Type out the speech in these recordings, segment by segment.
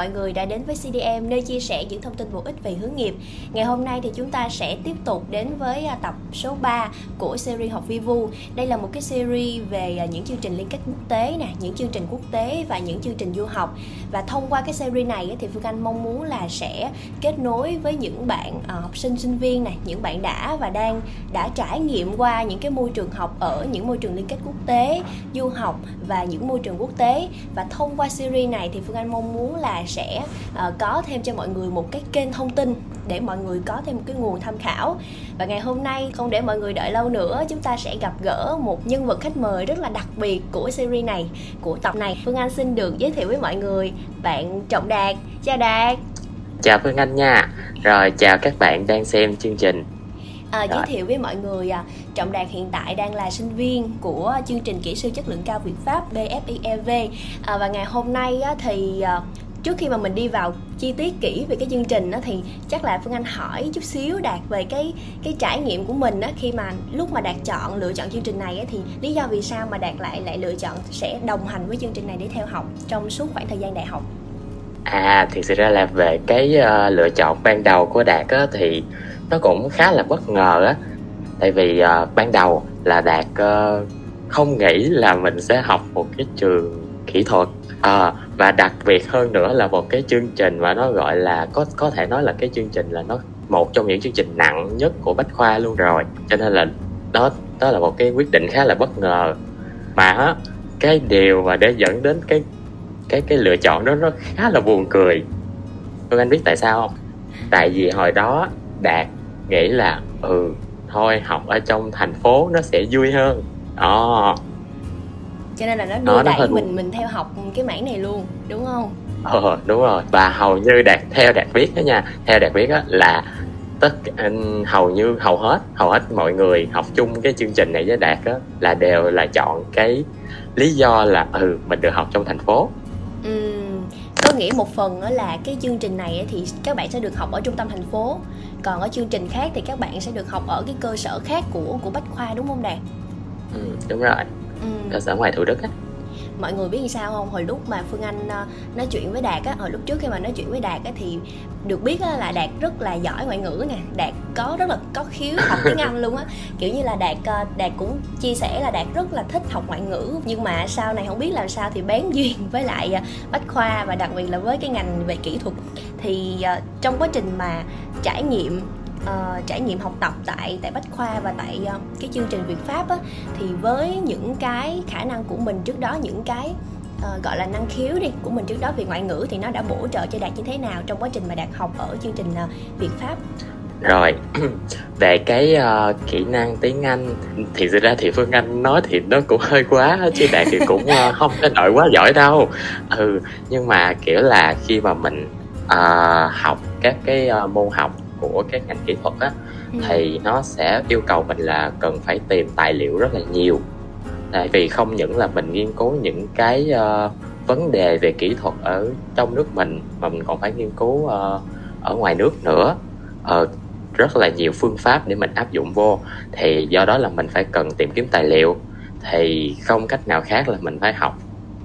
mọi người đã đến với CDM nơi chia sẻ những thông tin bổ ích về hướng nghiệp. Ngày hôm nay thì chúng ta sẽ tiếp tục đến với à, tập số 3 của series học Vivu. Đây là một cái series về à, những chương trình liên kết quốc tế nè, những chương trình quốc tế và những chương trình du học. Và thông qua cái series này thì Phương Anh mong muốn là sẽ kết nối với những bạn à, học sinh sinh viên này, những bạn đã và đang đã trải nghiệm qua những cái môi trường học ở những môi trường liên kết quốc tế, du học và những môi trường quốc tế và thông qua series này thì Phương Anh mong muốn là sẽ uh, có thêm cho mọi người một cái kênh thông tin để mọi người có thêm một cái nguồn tham khảo. Và ngày hôm nay không để mọi người đợi lâu nữa chúng ta sẽ gặp gỡ một nhân vật khách mời rất là đặc biệt của series này của tập này. Phương Anh xin được giới thiệu với mọi người bạn Trọng Đạt. Chào Đạt. Chào Phương Anh nha. Rồi chào các bạn đang xem chương trình. À, giới thiệu với mọi người à, Trọng Đạt hiện tại đang là sinh viên của chương trình kỹ sư chất lượng cao Việt Pháp BFIEV à, và ngày hôm nay á, thì à, trước khi mà mình đi vào chi tiết kỹ về cái chương trình đó thì chắc là phương anh hỏi chút xíu đạt về cái cái trải nghiệm của mình đó khi mà lúc mà đạt chọn lựa chọn chương trình này á, thì lý do vì sao mà đạt lại lại lựa chọn sẽ đồng hành với chương trình này để theo học trong suốt khoảng thời gian đại học? À thì sự ra là về cái uh, lựa chọn ban đầu của đạt á, thì nó cũng khá là bất ngờ á. Tại vì uh, ban đầu là đạt uh, không nghĩ là mình sẽ học một cái trường kỹ thuật à, và đặc biệt hơn nữa là một cái chương trình mà nó gọi là, có có thể nói là cái chương trình là nó một trong những chương trình nặng nhất của bách khoa luôn rồi. Cho nên là đó đó là một cái quyết định khá là bất ngờ. Mà cái điều mà để dẫn đến cái cái cái lựa chọn đó nó khá là buồn cười. Phương Anh biết tại sao không? Tại vì hồi đó Đạt nghĩ là ừ thôi học ở trong thành phố nó sẽ vui hơn. Đó cho nên là nó đưa đẩy mình mình theo học cái mảng này luôn đúng không? Ờ đúng rồi. Và hầu như đạt theo đạt viết đó nha theo đạt viết á là tất hầu như hầu hết hầu hết mọi người học chung cái chương trình này với đạt á là đều là chọn cái lý do là ừ mình được học trong thành phố. Ừ tôi nghĩ một phần là cái chương trình này thì các bạn sẽ được học ở trung tâm thành phố. Còn ở chương trình khác thì các bạn sẽ được học ở cái cơ sở khác của của bách khoa đúng không đạt? Ừ đúng rồi ừ. cơ sở ngoài thủ đức á mọi người biết sao không? Hồi lúc mà phương anh uh, nói chuyện với đạt á hồi lúc trước khi mà nói chuyện với đạt á thì được biết á, là đạt rất là giỏi ngoại ngữ nè. Đạt có rất là có khiếu học tiếng anh luôn á. Kiểu như là đạt uh, đạt cũng chia sẻ là đạt rất là thích học ngoại ngữ. Nhưng mà sau này không biết làm sao thì bén duyên với lại uh, bách khoa và đặc biệt là với cái ngành về kỹ thuật. Thì trong quá trình mà trải nghiệm uh, trải nghiệm học tập tại tại bách khoa và tại uh, cái chương trình Việt Pháp á, thì với những cái khả năng của mình trước đó những cái uh, gọi là năng khiếu đi của mình trước đó về ngoại ngữ thì nó đã bổ trợ cho đạt như thế nào trong quá trình mà đạt học ở chương trình uh, Việt Pháp? Rồi về cái uh, kỹ năng tiếng Anh thì thực ra thì Phương Anh nói thì nó cũng hơi quá chứ Đạt thì cũng uh, không có nội quá giỏi đâu. Ừ nhưng mà kiểu là khi mà mình uh, học các cái uh, môn học của các ngành kỹ thuật á ừ. thì nó sẽ yêu cầu mình là cần phải tìm tài liệu rất là nhiều. Tại vì không những là mình nghiên cứu những cái uh, vấn đề về kỹ thuật ở trong nước mình mà mình còn phải nghiên cứu uh, ở ngoài nước nữa. Uh, rất là nhiều phương pháp để mình áp dụng vô. Thì do đó là mình phải cần tìm kiếm tài liệu. Thì không cách nào khác là mình phải học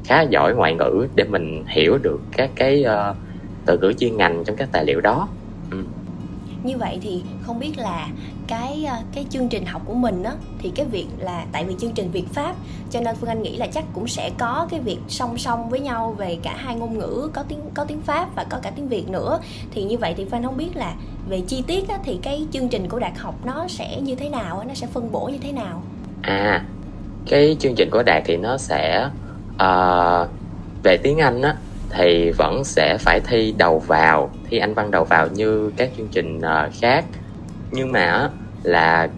khá giỏi ngoại ngữ để mình hiểu được các cái uh, từ ngữ chuyên ngành trong các tài liệu đó như vậy thì không biết là cái ờ, cái chương trình học của mình á thì cái việc là tại vì chương trình Việt Pháp cho nên Phương Anh nghĩ là chắc cũng sẽ có cái việc song song với nhau về cả hai ngôn ngữ có tiếng có tiếng Pháp và có cả tiếng Việt nữa. Thì như vậy thì Phan không biết là về chi tiết á, thì cái chương trình của Đạt học nó sẽ như thế nào nó sẽ phân bổ như thế nào? À cái chương trình của Đạt thì nó sẽ uh, về tiếng Anh á thì vẫn sẽ phải thi đầu vào thi anh văn đầu vào như các chương trình uh, khác. Nhưng mà là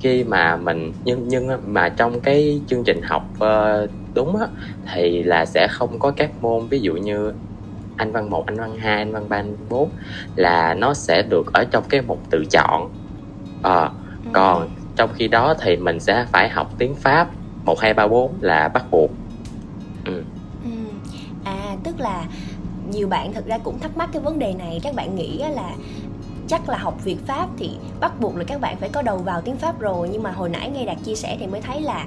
khi mà mình nhưng nhưng mà trong cái chương trình học uh, đúng á thì là sẽ không có các môn ví dụ như anh văn 1, anh văn 2, anh văn 3, anh 4 là nó sẽ được ở trong cái mục tự chọn. À, ừ. còn trong khi đó thì mình sẽ phải học tiếng Pháp 1, 2, 3, 4 là bắt buộc tức là nhiều bạn thực ra cũng thắc mắc cái vấn đề này. Các bạn nghĩ là chắc là học Việt Pháp thì bắt buộc là các bạn phải có đầu vào tiếng Pháp rồi. Nhưng mà hồi nãy nghe Đạt chia sẻ thì mới thấy là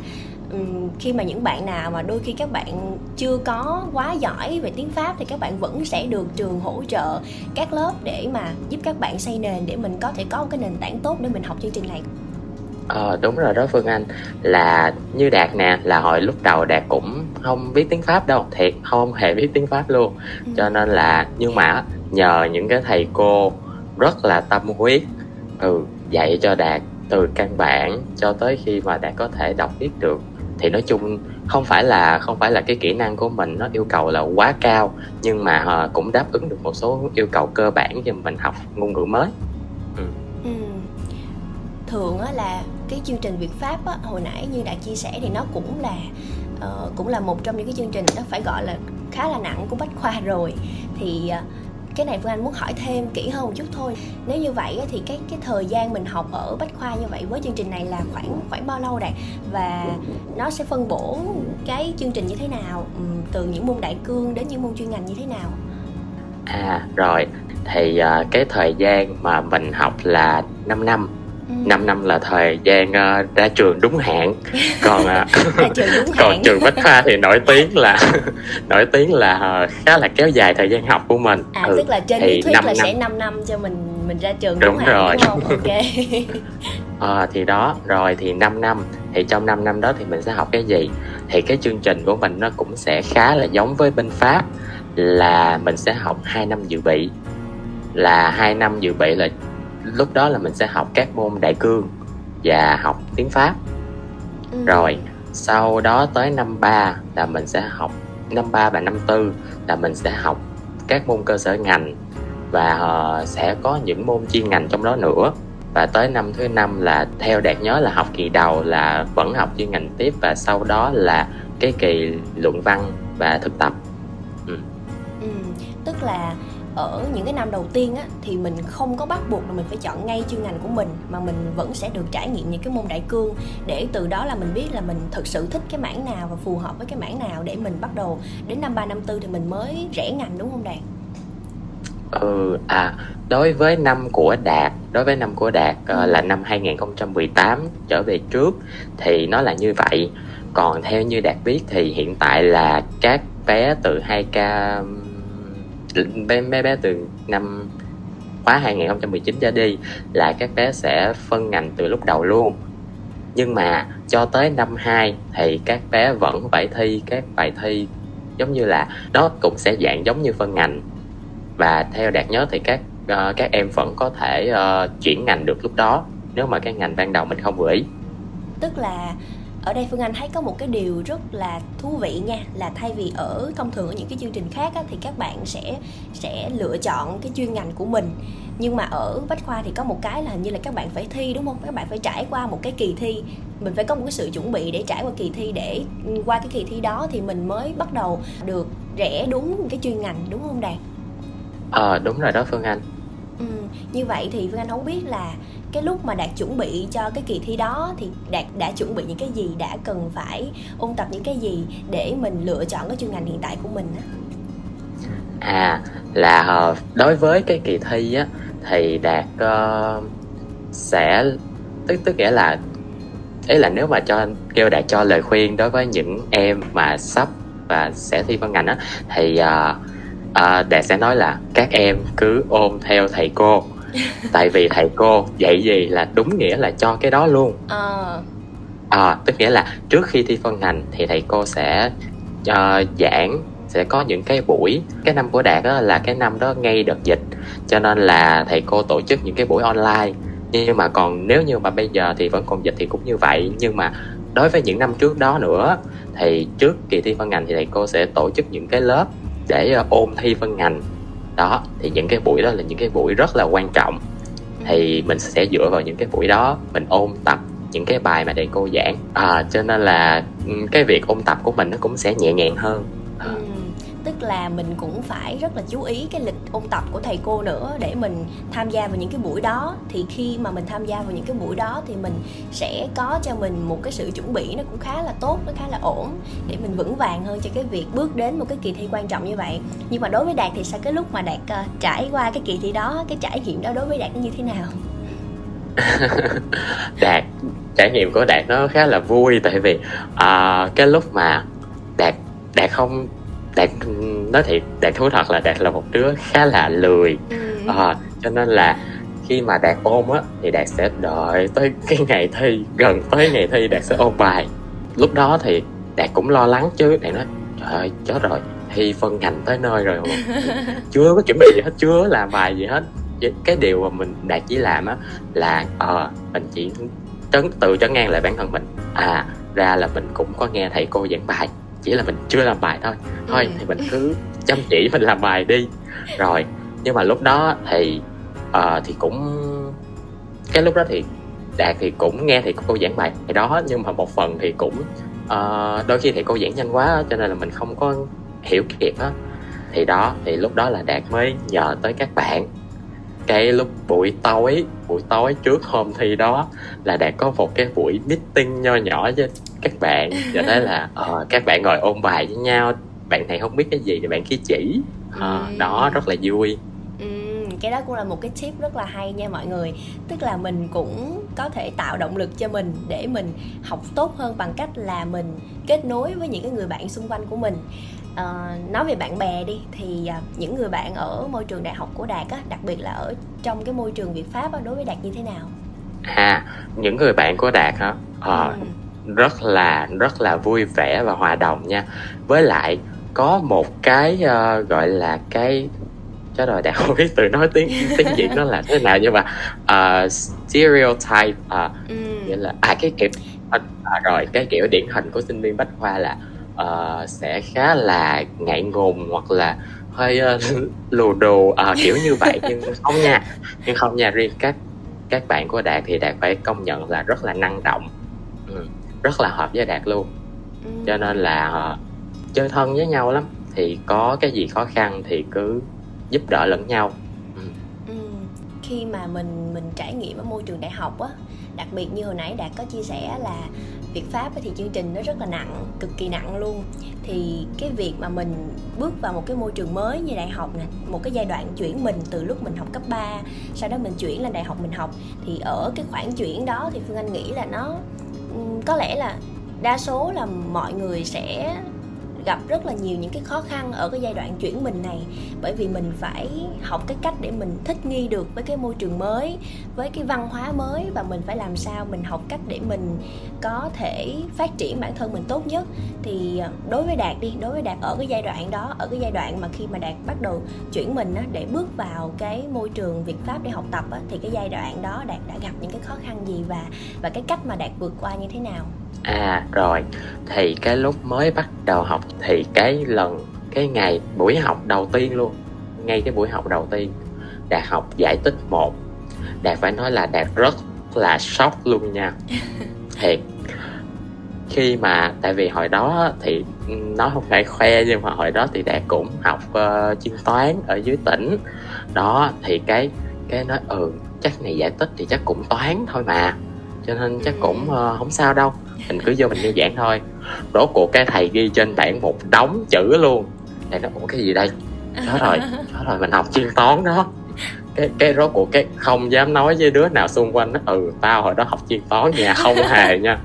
khi mà những bạn nào mà đôi khi các bạn chưa có quá giỏi về tiếng pháp thì các bạn vẫn sẽ được trường hỗ trợ các lớp để mà giúp các bạn xây nền để mình có thể có một cái nền tảng tốt để mình học chương trình này. Ờ đúng rồi đó Phương Anh Là như Đạt nè Là hồi lúc đầu Đạt cũng không biết tiếng Pháp đâu Thiệt không hề biết tiếng Pháp luôn ừ. Cho nên là Nhưng mà nhờ những cái thầy cô Rất là tâm huyết Ừ dạy cho Đạt từ căn bản cho tới khi mà Đạt có thể đọc viết được thì nói chung không phải là không phải là cái kỹ năng của mình nó yêu cầu là quá cao nhưng mà uh, cũng đáp ứng được một số yêu cầu cơ bản cho mình học ngôn ngữ mới thường á là cái chương trình Việt Pháp á, hồi nãy như đã chia sẻ thì nó cũng là uh, cũng là một trong những cái chương trình nó phải gọi là khá là nặng của bách khoa rồi. Thì uh, cái này Phương Anh muốn hỏi thêm kỹ hơn một chút thôi. Nếu như vậy thì cái cái thời gian mình học ở bách khoa như vậy với chương trình này là khoảng khoảng bao lâu đạt và nó sẽ phân bổ cái chương trình như thế nào? Ừ, từ những môn đại cương đến những môn chuyên ngành như thế nào? À rồi. Thì uh, cái thời gian mà mình học là 5 năm. 5 năm là thời gian uh, ra trường đúng hạn. Còn uh, trường đúng còn hạn. trường bách khoa thì nổi tiếng là nổi tiếng là uh, khá là kéo dài thời gian học của mình. À ừ, tức là trên lý thuyết là năm. sẽ 5 năm cho mình mình ra trường đúng, đúng rồi. đúng không? ok. À, thì đó rồi thì 5 năm. Thì trong 5 năm đó thì mình sẽ học cái gì? Thì cái chương trình của mình nó cũng sẽ khá là giống với bên pháp là mình sẽ học 2 năm dự bị. Là hai năm dự bị là lúc đó là mình sẽ học các môn đại cương và học tiếng pháp ừ. rồi sau đó tới năm 3 là mình sẽ học năm 3 và năm 4 là mình sẽ học các môn cơ sở ngành và uh, sẽ có những môn chuyên ngành trong đó nữa và tới năm thứ năm là theo đạt nhớ là học kỳ đầu là vẫn học chuyên ngành tiếp và sau đó là cái kỳ luận văn và thực tập ừ. Ừ, tức là ở những cái năm đầu tiên á, thì mình không có bắt buộc là mình phải chọn ngay chuyên ngành của mình mà mình vẫn sẽ được trải nghiệm những cái môn đại cương để từ đó là mình biết là mình thực sự thích cái mảng nào và phù hợp với cái mảng nào để mình bắt đầu đến năm ba năm tư thì mình mới rẽ ngành đúng không Đạt? Ừ, à, đối với năm của Đạt, đối với năm của Đạt uh, là năm 2018 trở về trước thì nó là như vậy. Còn theo như Đạt biết thì hiện tại là các bé từ 2K bé bé bé từ năm khóa 2019 trở đi là các bé sẽ phân ngành từ lúc đầu luôn. Nhưng mà cho tới năm 2 thì các bé vẫn phải thi các bài thi giống như là nó cũng sẽ dạng giống như phân ngành. Và theo đạt nhớ thì các uh, các em vẫn có thể uh, chuyển ngành được lúc đó nếu mà cái ngành ban đầu mình không vừa ý. Tức là ở đây phương anh thấy có một cái điều rất là thú vị nha là thay vì ở thông thường ở những cái chương trình khác á, thì các bạn sẽ sẽ lựa chọn cái chuyên ngành của mình. Nhưng mà ở bách khoa thì có một cái là hình như là các bạn phải thi đúng không? Các bạn phải trải qua một cái kỳ thi. Mình phải có một cái sự chuẩn bị để trải qua kỳ thi để qua cái kỳ thi đó thì mình mới bắt đầu được rẽ đúng cái chuyên ngành đúng không đạt ờ à, đúng rồi đó phương anh. Ừ, như vậy thì phương anh không biết là cái lúc mà đạt chuẩn bị cho cái kỳ thi đó thì đạt đã chuẩn bị những cái gì đã cần phải ôn tập những cái gì để mình lựa chọn cái chuyên ngành hiện tại của mình á? À là ờ, đối với cái kỳ thi á thì đạt uh, sẽ tức tức nghĩa là ý là nếu mà cho kêu đạt cho lời khuyên đối với những em mà sắp và sẽ thi văn ngành á thì uh, uh, đạt sẽ nói là các em cứ ôm theo thầy cô. tại vì thầy cô dạy gì là đúng nghĩa là cho cái đó luôn. Ờ. À, tức nghĩa là trước khi thi phân ngành thì thầy cô sẽ uh, giảng sẽ có những cái buổi cái năm của đạt đó là cái năm đó ngay đợt dịch. Cho nên là thầy cô tổ chức những cái buổi online. Nhưng mà còn nếu như mà bây giờ thì vẫn còn dịch thì cũng như vậy. Nhưng mà đối với những năm trước đó nữa thì trước kỳ thi phân ngành thì thầy cô sẽ tổ chức những cái lớp để ôn thi phân ngành đó thì những cái buổi đó là những cái buổi rất là quan trọng. Thì mình sẽ dựa vào những cái buổi đó mình ôn tập những cái bài mà thầy cô giảng. À, cho nên là ừ, cái việc ôn tập của mình nó cũng sẽ nhẹ nhàng hơn. ừ tức là mình cũng phải rất là chú ý cái lịch ôn tập của thầy cô nữa để mình tham gia vào những cái buổi đó. Thì khi mà mình tham gia vào những cái buổi đó thì mình sẽ có cho mình một cái sự chuẩn bị nó cũng khá là tốt nó khá là ổn để mình vững vàng hơn cho cái việc bước đến một cái kỳ thi quan trọng như vậy. Nhưng mà đối với đạt thì sao? Cái lúc mà đạt uh, trải qua cái kỳ thi đó cái trải nghiệm đó đối với đạt nó như thế nào? Đạt trải nghiệm của đạt nó khá là vui tại vì uh, cái lúc mà đạt đạt không đạt nói thiệt đạt thú thật là đạt là một đứa khá là lười. Ừ. à, cho nên là khi mà đạt ôn á thì đạt sẽ đợi tới cái ngày thi gần tới ngày thi đạt sẽ ôn bài. Lúc đó thì đạt cũng lo lắng chứ đạt nói trời ơi chết rồi thi phân ngành tới nơi rồi chưa có chuẩn bị gì hết chưa làm bài gì hết. Cái điều mà mình đạt chỉ làm á là ờ à, mình chỉ trấn tự trấn ngang lại bản thân mình. À ra là mình cũng có nghe thầy cô giảng bài chỉ là mình chưa làm bài thôi. Thôi ừ. thì mình cứ chăm chỉ mình làm bài đi. Rồi nhưng mà lúc đó thì uh, thì cũng cái lúc đó thì đạt thì cũng nghe thì cô giảng bài đó nhưng mà một phần thì cũng uh, đôi khi thì cô giảng nhanh quá cho nên là mình không có hiểu kịp á thì đó thì lúc đó là đạt mới nhờ tới các bạn. Cái lúc buổi tối buổi tối trước hôm thi đó là đạt có một cái buổi meeting nho nhỏ với các bạn và đó là uh, các bạn ngồi ôn bài với nhau. Bạn này không biết cái gì thì bạn kia chỉ. Uh, đó rất là vui. Cái đó cũng là một cái tip rất là hay nha mọi người. Tức là mình cũng có thể tạo động lực cho mình để mình học tốt hơn bằng cách là mình kết nối với những cái người bạn xung quanh của mình. À, nói về bạn bè đi thì à, những người bạn ở môi trường đại học của đạt á đặc biệt là ở trong cái môi trường việt pháp á, đối với đạt như thế nào? À những người bạn của đạt hả à, ừ. Rất là rất là vui vẻ và hòa đồng nha. Với lại có một cái uh, gọi là cái chết rồi đã không biết từ nói tiếng tiếng việt nó là thế nào nhưng mà uh, stereotype uh, ừ. nghĩa là à cái kiểu à, rồi cái kiểu điển hình của sinh viên bách khoa là uh, sẽ khá là ngại ngùng hoặc là hơi uh, lù đù uh, kiểu như vậy. Nhưng không nha nhưng không nha riêng các các bạn của đạt thì đạt phải công nhận là rất là năng động rất là hợp với đạt luôn ừ. cho nên là ờ, chơi thân với nhau lắm thì có cái gì khó khăn thì cứ giúp đỡ lẫn nhau ừ. Ừ. khi mà mình mình trải nghiệm ở môi trường đại học á đặc biệt như hồi nãy đạt có chia sẻ là Việt Pháp thì chương trình nó rất là nặng, cực kỳ nặng luôn Thì cái việc mà mình bước vào một cái môi trường mới như đại học nè Một cái giai đoạn chuyển mình từ lúc mình học cấp 3 Sau đó mình chuyển lên đại học mình học Thì ở cái khoảng chuyển đó thì Phương Anh nghĩ là nó có lẽ là đa số là mọi người sẽ gặp rất là nhiều những cái khó khăn ở cái giai đoạn chuyển mình này. Bởi vì mình phải học cái cách để mình thích nghi được với cái môi trường mới với cái văn hóa mới và mình phải làm sao mình học cách để mình có thể phát triển bản thân mình tốt nhất. Thì à, đối với đạt đi đối với đạt ở cái giai đoạn đó ở cái giai đoạn mà khi mà đạt bắt đầu chuyển mình á, để bước vào cái môi trường việt pháp để học tập á, thì cái giai đoạn đó đạt đã gặp những cái khó khăn gì và và cái cách mà đạt vượt qua như thế nào? À rồi. Thì cái lúc mới bắt đầu học thì cái lần cái ngày buổi học đầu tiên luôn. Ngay cái buổi học đầu tiên đạt học giải tích một. Đạt phải nói là đạt rất là sốc luôn nha. Thiệt. Khi mà tại vì hồi đó thì nó không phải khoe nhưng mà hồi đó thì đạt cũng học uh, chuyên toán ở dưới tỉnh. Đó thì cái cái nói ừ chắc này giải tích thì chắc cũng toán thôi mà. Cho nên chắc cũng uh, không sao đâu mình cứ vô mình nghe giảng thôi. Rốt cuộc cái thầy ghi trên bảng một đống chữ luôn. Thầy nói, ủa, cái gì đây? Đó rồi đó rồi, mình học chuyên toán đó. Cái cái rốt cuộc cái không dám nói với đứa nào xung quanh nó ừ tao hồi đó học chuyên toán nhà không hề nha.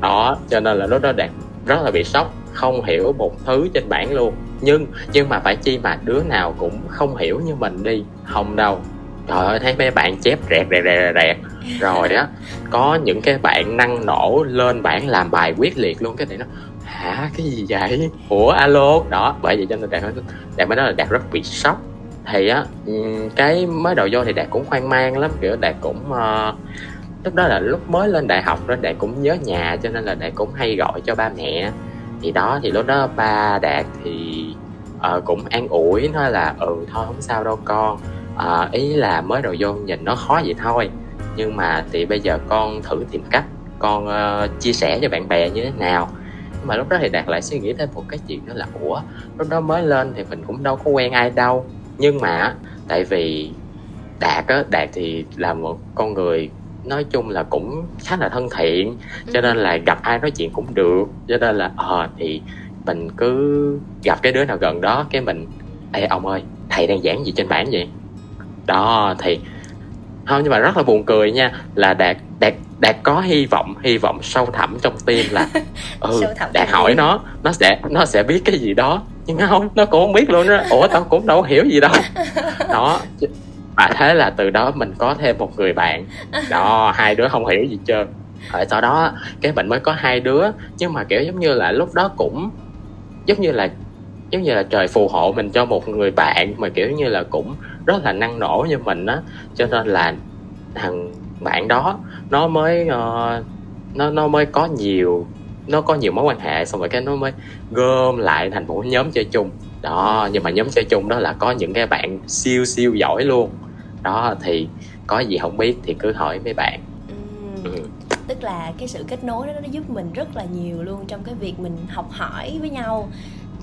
Đó, cho nên là lúc đó đạt rất là bị sốc, không hiểu một thứ trên bảng luôn. Nhưng nhưng mà phải chi mà đứa nào cũng không hiểu như mình đi, không đâu. Trời ơi, thấy mấy bạn chép rẹt rẹt rẹt rẹt rồi á có những cái bạn năng nổ lên bảng làm bài quyết liệt luôn cái này nó hả? Cái gì vậy? Ủa alo. Đó bởi vậy cho nên đạt đạt mới nói là đạt rất bị sốc. Thì á cái mới đầu vô thì đạt cũng hoang mang lắm kiểu đạt cũng uh, lúc đó là lúc mới lên đại học đó đạt cũng nhớ nhà cho nên là đạt cũng hay gọi cho ba mẹ. Thì đó thì lúc đó ba đạt thì uh, cũng an ủi nói là ừ thôi không sao đâu con. Uh, ý là mới đầu vô nhìn nó khó vậy thôi nhưng mà thì bây giờ con thử tìm cách con uh, chia sẻ cho bạn bè như thế nào. Nhưng mà lúc đó thì đạt lại suy nghĩ thêm một cái chuyện đó là ủa lúc đó mới lên thì mình cũng đâu có quen ai đâu. Nhưng mà tại vì đạt á đạt thì là một con người nói chung là cũng khá là thân thiện cho nên là gặp ai nói chuyện cũng được. Cho nên là ờ à, thì mình cứ gặp cái đứa nào gần đó cái mình ê ông ơi thầy đang giảng gì trên bảng vậy? Đó thì không nhưng mà rất là buồn cười nha là đạt đạt đạt có hy vọng hy vọng sâu thẳm trong tim là ừ đạt hỏi nó nó sẽ nó sẽ biết cái gì đó. Nhưng không nó cũng không biết luôn đó ủa tao cũng đâu hiểu gì đâu. Đó và thế là từ đó mình có thêm một người bạn. Đó hai đứa không hiểu gì trơn. Rồi sau đó cái mình mới có hai đứa. Nhưng mà kiểu giống như là lúc đó cũng giống như là giống như là trời phù hộ mình cho một người bạn mà kiểu như là cũng rất là năng nổ như mình á cho nên là thằng bạn đó nó mới uh, nó nó mới có nhiều nó có nhiều mối quan hệ xong rồi cái nó mới gom lại thành một nhóm chơi chung đó nhưng mà nhóm chơi chung đó là có những cái bạn siêu siêu giỏi luôn đó thì có gì không biết thì cứ hỏi mấy bạn ừ. Ừ. tức là cái sự kết nối đó nó giúp mình rất là nhiều luôn trong cái việc mình học hỏi với nhau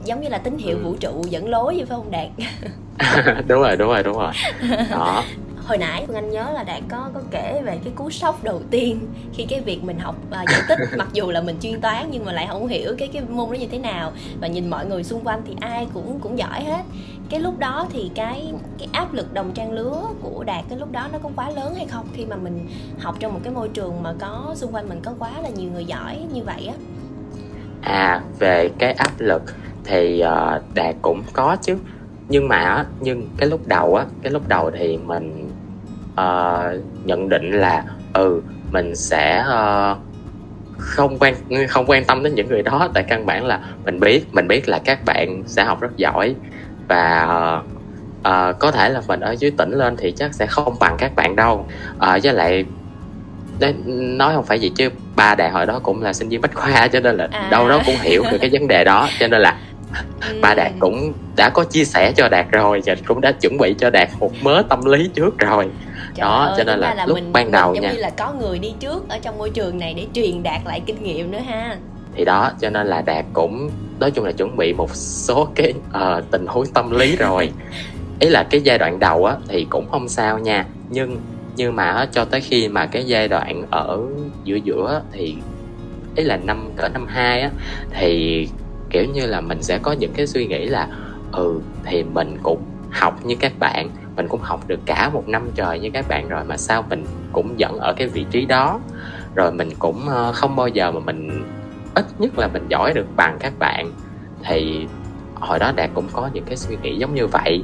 giống như là tín hiệu ừ. vũ trụ dẫn lối vậy phải không đạt? Đúng rồi đúng rồi đúng rồi. Đó. Hồi nãy phương anh nhớ là đạt có có kể về cái cú sốc đầu tiên khi cái việc mình học uh, giải tích mặc dù là mình chuyên toán nhưng mà lại không hiểu cái cái môn đó như thế nào. Và nhìn mọi người xung quanh thì ai cũng cũng giỏi hết. Cái lúc đó thì cái cái áp lực đồng trang lứa của đạt cái lúc đó nó có quá lớn hay không? Khi mà mình học trong một cái môi trường mà có xung quanh mình có quá là nhiều người giỏi như vậy á. À về cái áp lực thì uh, đạt cũng có chứ. Nhưng mà nhưng cái lúc đầu á cái lúc đầu thì mình uh, nhận định là ừ mình sẽ uh, không quan không quan tâm đến những người đó. Tại căn bản là mình biết mình biết là các bạn sẽ học rất giỏi. Và uh, uh, có thể là mình ở dưới tỉnh lên thì chắc sẽ không bằng các bạn đâu. Uh, với lại đấy, nói không phải gì chứ ba đại hội đó cũng là sinh viên bách khoa cho nên là à. đâu đó cũng hiểu được cái vấn đề đó. Cho nên là ừ. ba đạt cũng đã có chia sẻ cho đạt rồi và cũng đã chuẩn bị cho đạt một mớ tâm lý trước rồi. Trời đó ơi, cho nên là, là lúc mình, ban đầu mình giống nha. như là có người đi trước ở trong môi trường này để truyền đạt lại kinh nghiệm nữa ha. Thì đó cho nên là đạt cũng nói chung là chuẩn bị một số cái uh, tình huống tâm lý rồi. Ý là cái giai đoạn đầu á thì cũng không sao nha. Nhưng nhưng mà cho tới khi mà cái giai đoạn ở giữa giữa thì ý là năm cỡ năm hai á thì kiểu như là mình sẽ có những cái suy nghĩ là ừ thì mình cũng học như các bạn, mình cũng học được cả một năm trời như các bạn rồi mà sao mình cũng vẫn ở cái vị trí đó. Rồi mình cũng ờ, không bao giờ mà mình, ít nhất là mình giỏi được bằng các bạn. Thì hồi đó đạt cũng có những cái suy nghĩ giống như vậy.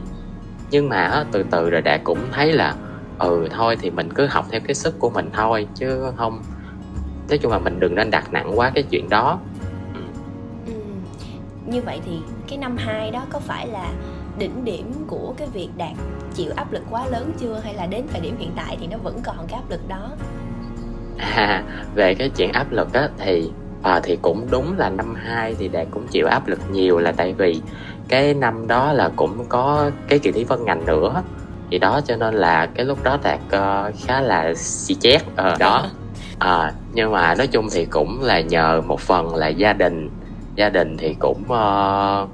Nhưng mà từ từ rồi đạt cũng thấy là ừ thôi thì mình cứ học theo cái sức của mình thôi, chứ không, nói chung là mình đừng nên đặt nặng quá cái chuyện đó như vậy thì cái năm 2 đó có phải là đỉnh điểm của cái việc đạt chịu áp lực quá lớn chưa? Hay là đến thời điểm hiện tại thì nó vẫn còn cái áp lực đó? À, về cái chuyện áp lực á thì à, thì cũng đúng là năm 2 thì đạt cũng chịu áp lực nhiều là tại vì cái năm đó là cũng có cái kỳ thi phân ngành nữa. Thì đó cho nên là cái lúc đó đạt uh, khá là xì chét uh, đó. À, nhưng mà nói chung thì cũng là nhờ một phần là gia đình gia đình thì cũng uh,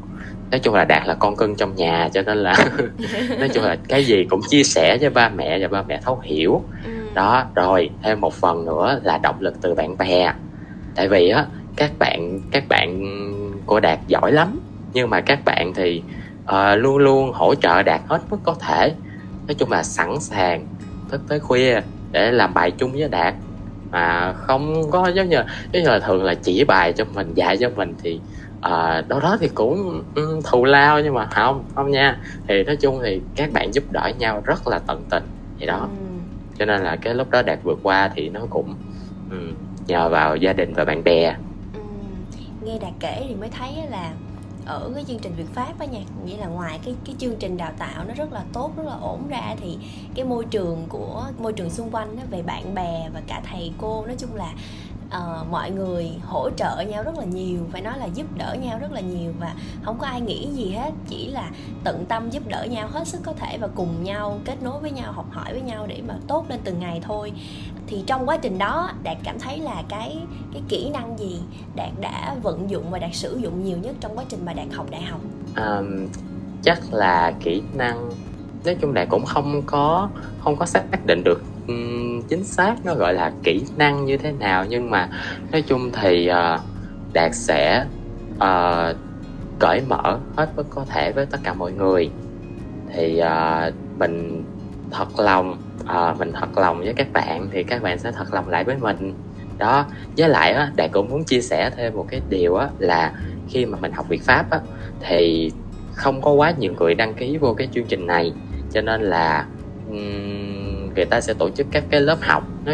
nói chung là đạt là con cưng trong nhà cho nên là nói chung là cái gì cũng chia sẻ với ba mẹ và ba mẹ thấu hiểu. Ừ. đó rồi thêm một phần nữa là động lực từ bạn bè. Tại vì á các bạn các bạn của đạt giỏi lắm nhưng mà các bạn thì uh, luôn luôn hỗ trợ đạt hết mức có thể. Nói chung là sẵn sàng thức tới khuya để làm bài chung với đạt mà không có giống như giống như là thường là chỉ bài cho mình dạy cho mình thì à, đâu đó thì cũng um, thù lao nhưng mà không không nha thì nói chung thì các bạn giúp đỡ nhau rất là tận tình thì đó ừ. cho nên là cái lúc đó đạt vượt qua thì nó cũng um, nhờ vào gia đình và bạn bè ừ. nghe đạt kể thì mới thấy là ở cái chương trình Việt Pháp á nha. Nghĩa là ngoài cái cái chương trình đào tạo nó rất là tốt rất là ổn ra thì cái môi trường của môi trường xung quanh á, về bạn bè và cả thầy cô nói chung là uh, mọi người hỗ trợ nhau rất là nhiều phải nói là giúp đỡ nhau rất là nhiều và không có ai nghĩ gì hết chỉ là tận tâm giúp đỡ nhau hết sức có thể và cùng nhau kết nối với nhau học hỏi với nhau để mà tốt lên từng ngày thôi. Thì trong quá trình đó đạt cảm thấy là cái cái kỹ năng gì đạt đã vận dụng và đạt sử dụng nhiều nhất trong quá trình mà đạt học đại học? Um, chắc là kỹ năng nói chung là cũng không có không có xác định được um, chính xác nó gọi là kỹ năng như thế nào nhưng mà nói chung thì uh, đạt sẽ uh, cởi mở hết mức có thể với tất cả mọi người. Thì uh, mình thật lòng uh, mình thật lòng với các bạn thì các bạn sẽ thật lòng lại với mình. Đó với lại á đạt cũng muốn chia sẻ thêm một cái điều á là khi mà mình học Việt pháp á thì không có quá nhiều người đăng ký vô cái chương trình này. Cho nên là um, người ta sẽ tổ chức các cái lớp học. Nó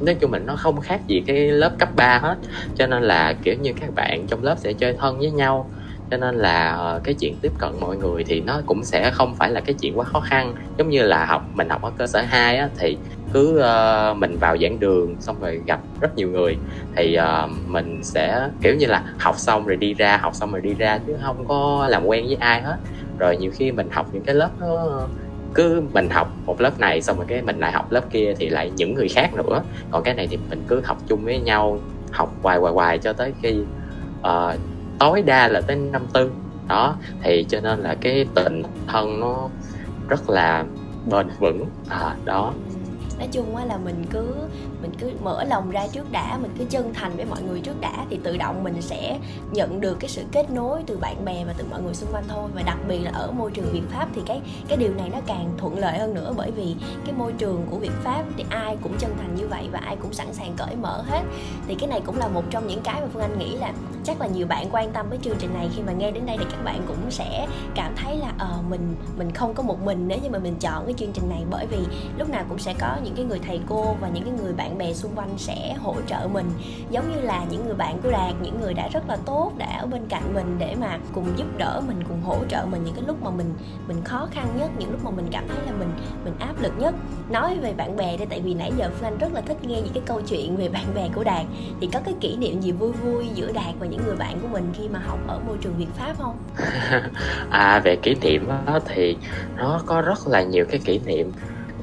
nói chung mình nó không khác gì cái lớp cấp 3 hết. Cho nên là kiểu như các bạn trong lớp sẽ chơi thân với nhau. Cho nên là ờ, cái chuyện tiếp cận mọi người thì nó cũng sẽ không phải là cái chuyện quá khó khăn. Giống như là học mình học ở cơ sở 2 á thì cứ uh, mình vào giảng đường xong rồi gặp rất nhiều người. Thì uh, mình sẽ kiểu như là học xong rồi đi ra học xong rồi đi ra chứ không có làm quen với ai hết. Rồi nhiều khi mình học những cái lớp nó cứ mình học một lớp này xong rồi cái mình lại học lớp kia thì lại những người khác nữa. Còn cái này thì mình cứ học chung với nhau học hoài hoài hoài cho tới khi uh, tối đa là tới năm tư. Đó thì cho nên là cái tình thân nó rất là bền vững. À đó. Nói chung á là mình cứ mình cứ mở lòng ra trước đã mình cứ chân thành với mọi người trước đã thì tự động mình sẽ nhận được cái sự kết nối từ bạn bè và từ mọi người xung quanh thôi. Và đặc biệt là ở môi trường Việt Pháp thì cái cái điều này nó càng thuận lợi hơn nữa bởi vì cái môi trường của Việt Pháp thì ai cũng chân thành như vậy và ai cũng sẵn sàng cởi mở hết. Thì cái này cũng là một trong những cái mà Phương Anh nghĩ là chắc là nhiều bạn quan tâm với chương trình này. Khi mà nghe đến đây thì các bạn cũng sẽ cảm thấy là ờ uh, mình mình không có một mình nếu như mà mình chọn cái chương trình này. Bởi vì lúc nào cũng sẽ có những cái người thầy cô và những cái người bạn bạn bè xung quanh sẽ hỗ trợ mình. Giống như là những người bạn của đạt, những người đã rất là tốt, đã ở bên cạnh mình để mà cùng giúp đỡ mình, cùng hỗ trợ mình những cái lúc mà mình mình khó khăn nhất, những lúc mà mình cảm thấy là mình mình áp lực nhất. Nói về bạn bè đây tại vì nãy giờ phương rất là thích nghe những cái câu chuyện về bạn bè của đạt. Thì có cái kỷ niệm gì vui vui giữa đạt và những người bạn của mình khi mà học ở môi trường việt pháp không? À về kỷ niệm đó thì nó có rất là nhiều cái kỷ niệm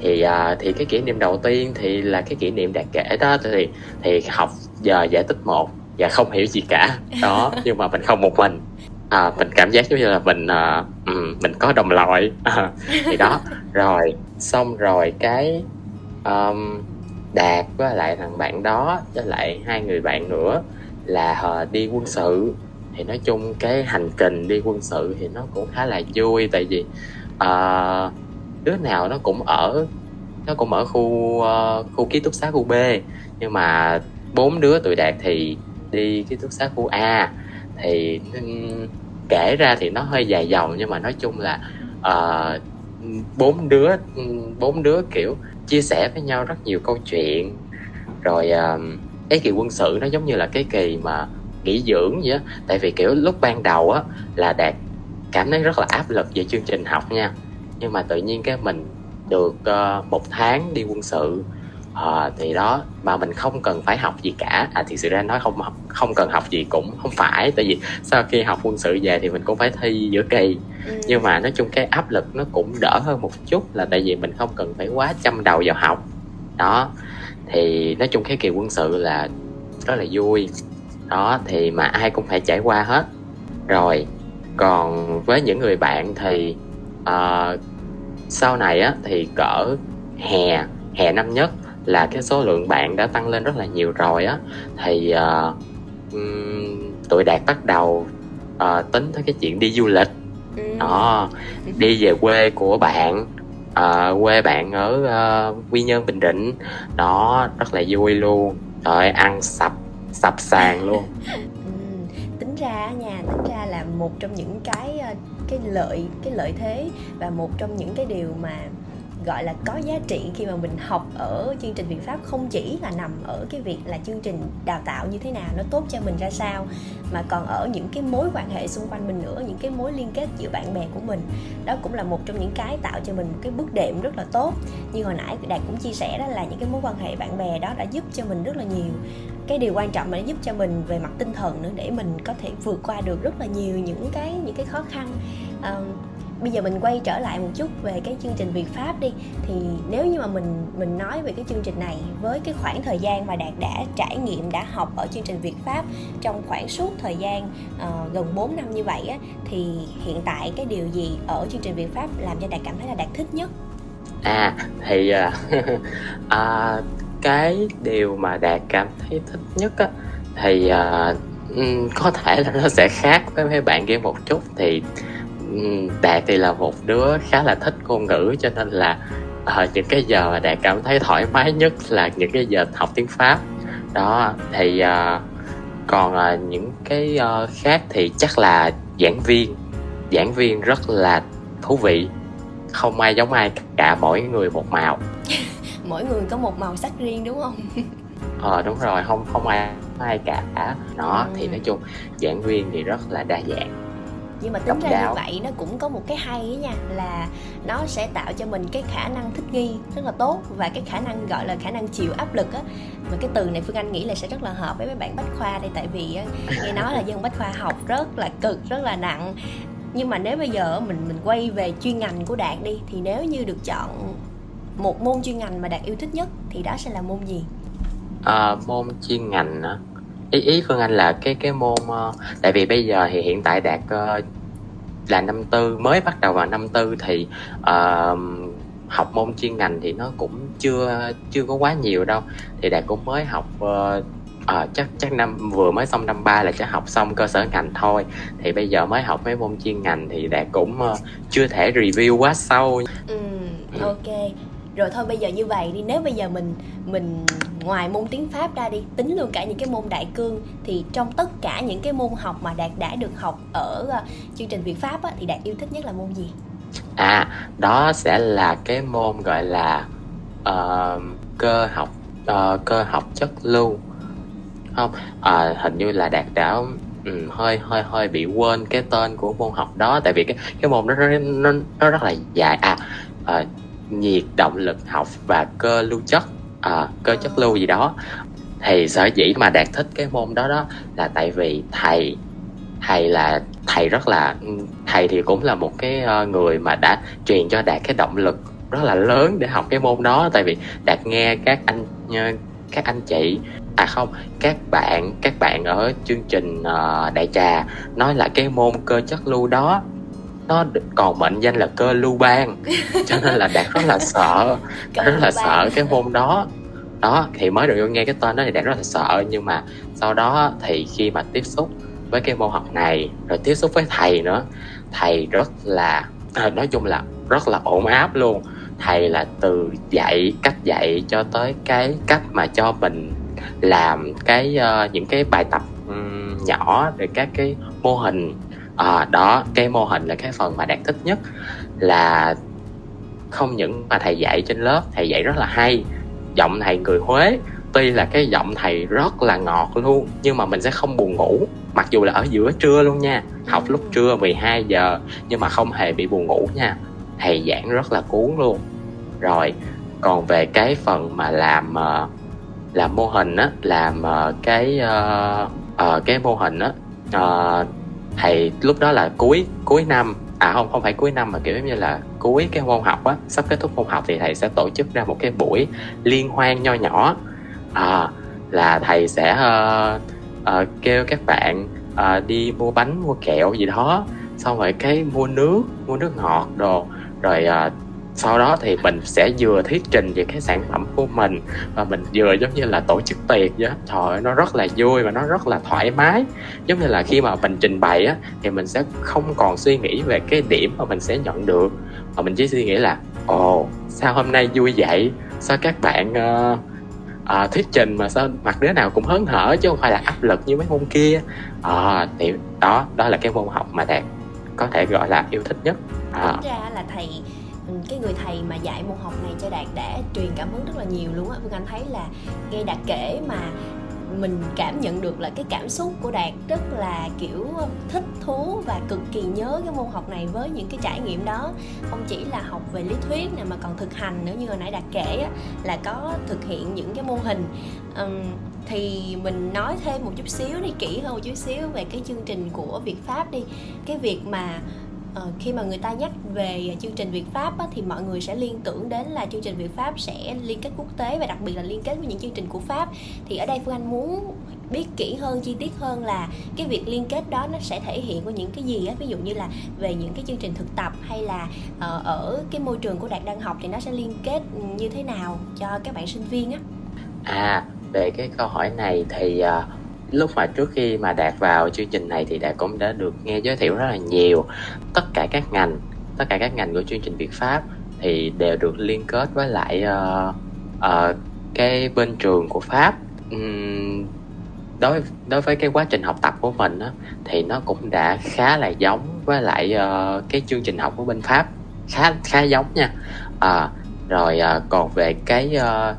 thì à, thì cái kỷ niệm đầu tiên thì là cái kỷ niệm đạt kể đó thì thì học giờ giải tích một và không hiểu gì cả. Đó nhưng mà mình không một mình. À, mình cảm giác giống như là mình à, um, mình có đồng loại. À, thì đó. Rồi xong rồi cái um, đạt với lại thằng bạn đó với lại hai người bạn nữa là uh, đi quân sự. Thì nói chung cái hành trình đi quân sự thì nó cũng khá là vui tại vì uh, đứa nào nó cũng ở nó cũng ở khu uh, khu ký túc xá khu B. Nhưng mà bốn đứa tụi đạt thì đi ký túc xá khu A. Thì kể ra thì nó hơi dài dòng nhưng mà nói chung là uh, bốn đứa bốn đứa kiểu chia sẻ với nhau rất nhiều câu chuyện. Rồi uh, cái kỳ quân sự nó giống như là cái kỳ mà nghỉ dưỡng vậy á. Tại vì kiểu lúc ban đầu á là đạt cảm thấy rất là áp lực về chương trình học nha nhưng mà tự nhiên cái mình được uh, một tháng đi quân sự à, thì đó mà mình không cần phải học gì cả. À thì sự ra nói không học không cần học gì cũng không phải. Tại vì sau khi học quân sự về thì mình cũng phải thi giữa kỳ. Ừ. nhưng mà nói chung cái áp lực nó cũng đỡ hơn một chút là tại vì mình không cần phải quá chăm đầu vào học. Đó. Thì nói chung cái kỳ quân sự là rất là vui. Đó thì mà ai cũng phải trải qua hết. Rồi còn với những người bạn thì uh, sau này á thì cỡ hè hè năm nhất là cái số lượng bạn đã tăng lên rất là nhiều rồi á. Thì uh, um, tụi đạt bắt đầu uh, tính tới cái chuyện đi du lịch. Ừ. đó đi về quê của bạn uh, quê bạn ở uh, quy nhơn bình định. Đó rất là vui luôn. Rồi ăn sập sập sàn luôn. Ừ, tính ra nha tính ra là một trong những cái cái lợi cái lợi thế và một trong những cái điều mà gọi là có giá trị khi mà mình học ở chương trình Việt Pháp không chỉ là nằm ở cái việc là chương trình đào tạo như thế nào nó tốt cho mình ra sao, mà còn ở những cái mối quan hệ xung quanh mình nữa, những cái mối liên kết giữa bạn bè của mình. Đó cũng là một trong những cái tạo cho mình một cái bước đệm rất là tốt. Như hồi nãy đạt cũng chia sẻ đó là những cái mối quan hệ bạn bè đó đã giúp cho mình rất là nhiều cái điều quan trọng mà nó giúp cho mình về mặt tinh thần nữa để mình có thể vượt qua được rất là nhiều những cái những cái khó khăn. À, bây giờ mình quay trở lại một chút về cái chương trình Việt Pháp đi. Thì nếu như mà mình mình nói về cái chương trình này với cái khoảng thời gian mà đạt đã trải nghiệm đã học ở chương trình Việt Pháp trong khoảng suốt thời gian uh, gần 4 năm như vậy á thì hiện tại cái điều gì ở chương trình Việt Pháp làm cho đạt cảm thấy là đạt thích nhất? À thì uh, uh, cái điều mà đạt cảm thấy thích nhất á thì uh, có thể là nó sẽ khác với mấy bạn kia một chút. Thì ừ, đạt thì là một đứa khá là thích ngôn ngữ cho nên là uh, những cái giờ mà đạt cảm thấy thoải mái nhất là những cái giờ học tiếng pháp. Đó thì uh, còn uh, những cái uh, khác thì chắc là giảng viên. Giảng viên rất là thú vị không ai giống ai cả mỗi người một màu. mỗi người có một màu sắc riêng đúng không? Ờ đúng rồi không không ai ai cả. Nó ừ. thì nói chung giảng viên thì rất là đa dạng. Nhưng mà tính ra như vậy nó cũng có một cái hay ấy nha là nó sẽ tạo cho mình cái khả năng thích nghi rất là tốt và cái khả năng gọi là khả năng chịu áp lực á. Mà cái từ này phương anh nghĩ là sẽ rất là hợp với mấy bạn bách khoa đây tại vì nghe nói là dân bách khoa học rất là cực rất là nặng. Nhưng mà nếu bây giờ mình mình quay về chuyên ngành của đạt đi thì nếu như được chọn một môn chuyên ngành mà đạt yêu thích nhất thì đó sẽ là môn gì? À, môn chuyên ngành á. Ý ý phương anh là cái cái môn uh, tại vì bây giờ thì hiện tại đạt uh, là năm tư mới bắt đầu vào năm tư thì uh, học môn chuyên ngành thì nó cũng chưa chưa có quá nhiều đâu. Thì đạt cũng mới học uh, à, chắc chắc năm vừa mới xong năm ba là chắc học xong cơ sở ngành thôi. Thì bây giờ mới học mấy môn chuyên ngành thì đạt cũng uh, chưa thể review quá sâu. Ừ, ok rồi thôi bây giờ như vậy đi. Nếu bây giờ mình mình ngoài môn tiếng pháp ra đi tính luôn cả những cái môn đại cương thì trong tất cả những cái môn học mà đạt đã được học ở uh, chương trình việt pháp á, thì đạt yêu thích nhất là môn gì? À đó sẽ là cái môn gọi là uh, cơ học uh, cơ học chất lưu. Không à, hình như là đạt đã ừ, hơi hơi hơi bị quên cái tên của môn học đó. Tại vì cái cái môn đó nó nó, nó rất là dài. À, à nhiệt động lực học và cơ lưu chất à, cơ chất lưu gì đó. Thì sở dĩ mà đạt thích cái môn đó đó là tại vì thầy thầy là thầy rất là thầy thì cũng là một cái ờ, người mà đã truyền cho đạt cái động lực rất là lớn để học cái môn đó. Tại vì đạt nghe các anh ờ, các anh chị à không các bạn các bạn ở chương trình ờ, đại trà nói là cái môn cơ chất lưu đó nó còn mệnh danh là cơ lưu ban cho nên là đạt rất là sợ. Rất là sợ cái môn đó. Đó thì mới được nghe cái tên đó thì đạt rất là sợ. Nhưng mà sau đó thì khi mà tiếp xúc với cái môn học này rồi tiếp xúc với thầy nữa thầy rất là à, nói chung là rất là ổn áp luôn. Thầy là từ dạy cách dạy cho tới cái cách mà cho mình làm cái uh, những cái bài tập um, nhỏ để các cái mô hình à, đó cái mô hình là cái phần mà đạt thích nhất là không những mà thầy dạy trên lớp thầy dạy rất là hay. Giọng thầy người huế tuy là cái giọng thầy rất là ngọt luôn nhưng mà mình sẽ không buồn ngủ. Mặc dù là ở giữa trưa luôn nha học lúc trưa 12 giờ nhưng mà không hề bị buồn ngủ nha. Thầy giảng rất là cuốn luôn. Rồi còn về cái phần mà làm ờ, làm mô hình á làm ờ, cái uh, uh, cái mô hình á uh, thầy lúc đó là cuối cuối năm. À không không phải cuối năm mà kiểu như là cuối cái môn học á sắp kết thúc môn học thì thầy sẽ tổ chức ra một cái buổi liên hoan nho nhỏ. À, là thầy sẽ uh, uh, kêu các bạn uh, đi mua bánh mua kẹo gì đó xong rồi cái mua nước mua nước ngọt đồ rồi uh, sau đó thì mình sẽ vừa thuyết trình về cái sản phẩm của mình và mình vừa giống như là tổ chức tiệc vậy trời ơi, nó rất là vui và nó rất là thoải mái. Giống như là khi mà mình trình bày á thì mình sẽ không còn suy nghĩ về cái điểm mà mình sẽ nhận được. Mà mình chỉ suy nghĩ là ồ sao hôm nay vui vậy? Sao các bạn uh, à, thuyết trình mà sao mặt đứa nào cũng hớn hở chứ không phải là áp lực như mấy môn kia? À, thì đó đó là cái môn học mà đạt có thể gọi là yêu thích nhất. À. ra là thầy Ừ, cái người thầy mà dạy môn học này cho đạt đã truyền cảm hứng rất là nhiều luôn á. Phương anh thấy là nghe đạt kể mà mình cảm nhận được là cái cảm xúc của đạt rất là kiểu thích thú và cực kỳ nhớ cái môn học này với những cái trải nghiệm đó. Không chỉ là học về lý thuyết nè mà còn thực hành nữa. Như hồi nãy đạt kể á, là có thực hiện những cái mô hình. Um, thì mình nói thêm một chút xíu đi kỹ hơn một chút xíu về cái chương trình của Việt Pháp đi. Cái việc mà Ờ, khi mà người ta nhắc về chương trình Việt Pháp á, thì mọi người sẽ liên tưởng đến là chương trình Việt Pháp sẽ liên kết quốc tế và đặc biệt là liên kết với những chương trình của Pháp. Thì ở đây Phương Anh muốn biết kỹ hơn chi tiết hơn là cái việc liên kết đó nó sẽ thể hiện qua những cái gì á ví dụ như là về những cái chương trình thực tập hay là ờ, ở cái môi trường của đạt đang học thì nó sẽ liên kết như thế nào cho các bạn sinh viên á? À về cái câu hỏi này thì uh, lúc mà trước khi mà đạt vào chương trình này thì đạt cũng đã được nghe giới thiệu rất là nhiều. Tất cả các ngành tất cả các ngành của chương trình Việt Pháp thì đều được liên kết với lại uh, uh, cái bên trường của pháp. Um, đối đối với cái quá trình học tập của mình á, thì nó cũng đã khá là giống với lại uh, cái chương trình học của bên pháp. Khá khá giống nha. À, rồi uh, còn về cái uh,